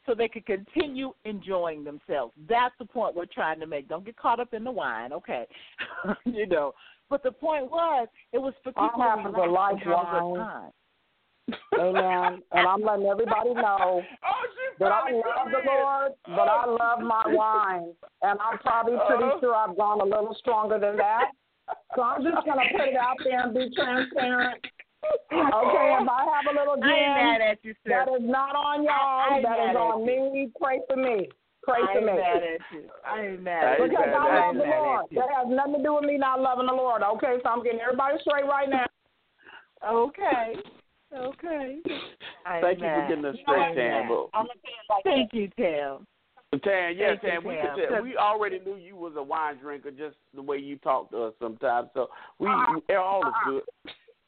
Speaker 1: so they could continue enjoying themselves. That's the point we're trying to make. Don't get caught up in the wine, okay? you know. But the point was, it was for
Speaker 3: I
Speaker 1: people to
Speaker 3: happen to
Speaker 1: relax
Speaker 3: like
Speaker 1: have a good
Speaker 3: wine.
Speaker 1: time.
Speaker 3: Amen. and I'm letting everybody know
Speaker 2: Oh,
Speaker 3: that I love the. Lord, but I love my wine. And I'm probably pretty
Speaker 2: Uh-huh.
Speaker 3: sure I've gone a little stronger than that. So I'm just going to put it out there and be transparent. Okay, if I have a little
Speaker 1: I
Speaker 3: gin,
Speaker 1: at you, sir.
Speaker 3: that is not on
Speaker 1: I
Speaker 3: y'all. That is on me. Pray for me. Pray
Speaker 1: I
Speaker 3: for
Speaker 1: ain't mad at you. I ain't mad
Speaker 2: I
Speaker 1: at
Speaker 2: ain't
Speaker 1: you.
Speaker 3: Because
Speaker 2: mad
Speaker 3: I love the Lord. That has nothing to do with me not loving the Lord. Okay, so I'm getting everybody straight right now.
Speaker 1: Okay. Okay. I ain't
Speaker 2: Thank you for getting us straight,
Speaker 1: ain't
Speaker 2: Tan.
Speaker 1: mad.
Speaker 2: But
Speaker 3: I'm gonna say it like
Speaker 1: Thank you, Tim.
Speaker 2: Tan, yes,
Speaker 1: Thank
Speaker 2: Tan, we
Speaker 1: Tam,
Speaker 2: could tell,
Speaker 1: 'cause-
Speaker 2: we already knew you was a wine drinker just the way you talk to us sometimes. So we,
Speaker 3: Uh-uh.
Speaker 2: all is good.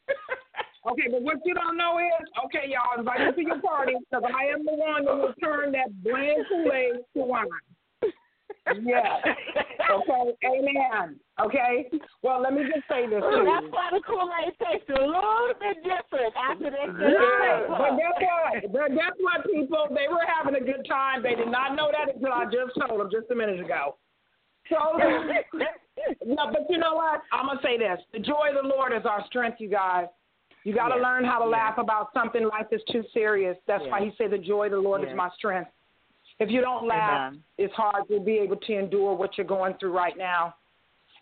Speaker 3: Okay, but what you don't know is, okay, y'all, invite me to your party because I am the one who will turn that bland Kool-Aid to wine. Yes. Okay, amen. Okay. Well, let me just say this to
Speaker 1: That's why the Kool-Aid tastes a little bit different after that.
Speaker 3: Yeah, but guess what? But guess what, people? They were having a good time. They did not know that until I just told them just a minute ago. So, no, but you know what? I'm gonna say this: the joy of the Lord is our strength, you guys. You got to
Speaker 1: Yes.
Speaker 3: learn how to
Speaker 1: Yes.
Speaker 3: laugh about something. Life is too serious. That's why He said, "The joy of the Lord
Speaker 1: Yes.
Speaker 3: is my strength." If you don't laugh,
Speaker 1: Amen.
Speaker 3: it's hard to be able to endure what you're going through right now.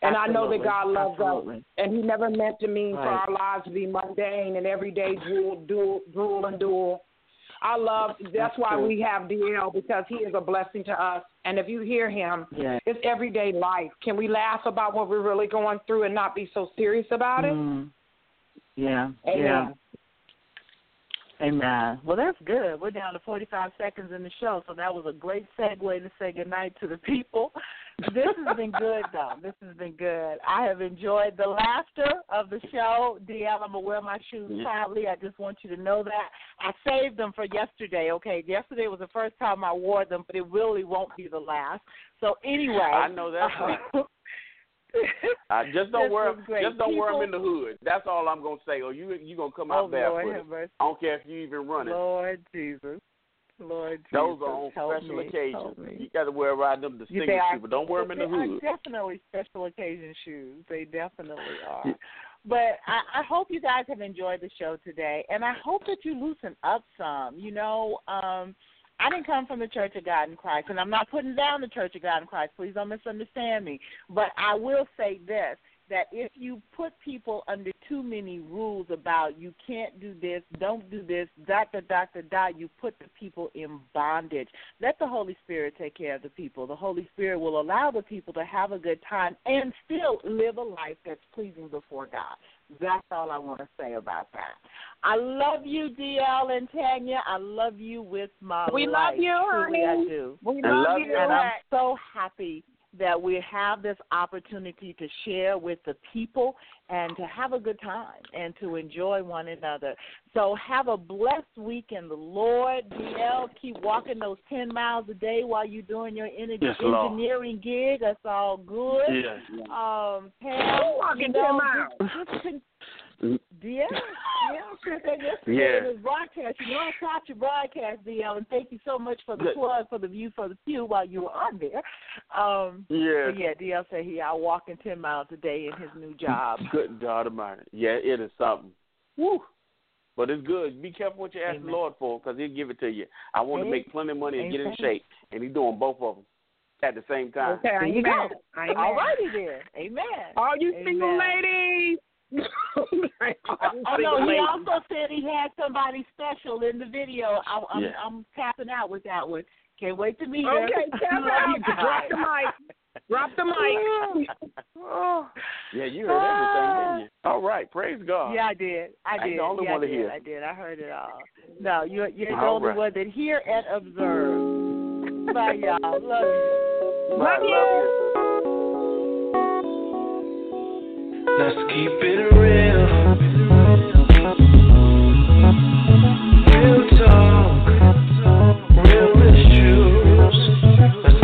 Speaker 3: And I know that God loves
Speaker 1: Absolutely.
Speaker 3: us, and He never meant to mean for our lives to be mundane and everyday drool, duel, drool and duel. I love. That's,
Speaker 1: That's
Speaker 3: why
Speaker 1: true.
Speaker 3: we have DL because he is a blessing to us. And if you hear him,
Speaker 1: Yeah.
Speaker 3: it's everyday life. Can we laugh about what we're really going through and not be so serious about it?
Speaker 1: Mm. Yeah.
Speaker 3: Amen.
Speaker 1: Yeah. Amen. Well, that's good. We're down to 45 seconds in the show, so that was a great segue to say goodnight to the people. This has been good, though. This has been good. I have enjoyed the laughter of the show. DL, I'm going to wear my shoes proudly. I just want you to know that. I saved them for yesterday, okay? Yesterday was the first time I wore them, but it really won't be the last. So, anyway.
Speaker 2: I know that's right. I just don't wear
Speaker 1: great.
Speaker 2: just don't wear them in the hood. That's all I'm gonna say. Or you you gonna come
Speaker 1: oh,
Speaker 2: out
Speaker 1: Lord
Speaker 2: barefoot. I don't care if you even running.
Speaker 1: Lord Jesus. Lord Jesus.
Speaker 2: Those are on special
Speaker 1: me,
Speaker 2: occasions. You got to wear around them distinguished
Speaker 1: they are,
Speaker 2: people. Don't wear them in the hood.
Speaker 1: definitely special occasion shoes. They definitely are. But I, I hope you guys have enjoyed the show today, and I hope that you loosen up some. You know, um, I didn't come from the Church of God in Christ, and I'm not putting down the Church of God in Christ. Please don't misunderstand me. But I will say this that if you put people under too many rules about you can't do this, don't do this, dot, dot, dot, dot, dot, you put the people in bondage. Let the Holy Spirit take care of the people. The Holy Spirit will allow the people to have a good time and still live a life that's pleasing before God. That's all I want to say about that. I love you, DL and Tanya. I love you with my
Speaker 3: We
Speaker 1: life.
Speaker 3: love you,
Speaker 1: Truly,
Speaker 3: honey.
Speaker 1: I do.
Speaker 3: We
Speaker 2: I
Speaker 3: love,
Speaker 2: love
Speaker 3: you.
Speaker 2: you.
Speaker 1: And I'm so happy that we have this opportunity to share with the people and to have a good time and to enjoy one another. So have a blessed week in the Lord. DL, keep walking those 10 miles a day while you're doing your ener-
Speaker 2: Yes, Lord.
Speaker 1: engineering gig. That's all good.
Speaker 2: Yeah.
Speaker 1: Um, Pam,
Speaker 3: Who walking
Speaker 1: you
Speaker 3: 10 miles?
Speaker 1: just- just con- DL, yeah, said that yesterday
Speaker 2: Yeah.
Speaker 1: in his broadcast. You know, I caught your broadcast, DL, and thank you so much for the plug for the view for the pew while you were on there. Um,
Speaker 2: Yeah.
Speaker 1: but yeah, DL said he out walking ten miles a day in his new job.
Speaker 2: Good God Almighty. Yeah, it is something. Woo. But it's good. Be careful what you ask
Speaker 1: Amen.
Speaker 2: the Lord for, because He'll give it to you. I want to make plenty of money and get in
Speaker 1: Amen.
Speaker 2: shape, and He's doing both of them at the same time.
Speaker 3: Okay,
Speaker 1: There you go.
Speaker 3: Amen.
Speaker 1: All righty then. Amen.
Speaker 3: All you single
Speaker 1: Amen.
Speaker 3: ladies. All
Speaker 1: Oh no, he also said he had somebody special in the video. I, I'm,
Speaker 2: Yeah.
Speaker 1: I'm tapping out with that one. Can't wait to meet her.
Speaker 3: Okay, tap out. Drop the mic. Drop the mic.
Speaker 2: Yeah, you heard everything, didn't you? All right, praise God.
Speaker 1: Yeah, I did. I
Speaker 2: I
Speaker 1: did.
Speaker 2: ain't the only
Speaker 1: yeah,
Speaker 2: one
Speaker 1: I did.
Speaker 2: hear.
Speaker 1: I did. I heard it all. No, you're you're the
Speaker 2: All
Speaker 1: only
Speaker 2: right.
Speaker 1: one that hear and observe. Bye, y'all. Love you.
Speaker 2: Bye,
Speaker 3: Love you.
Speaker 4: Let's keep it real. Real talk. Real issues. Let's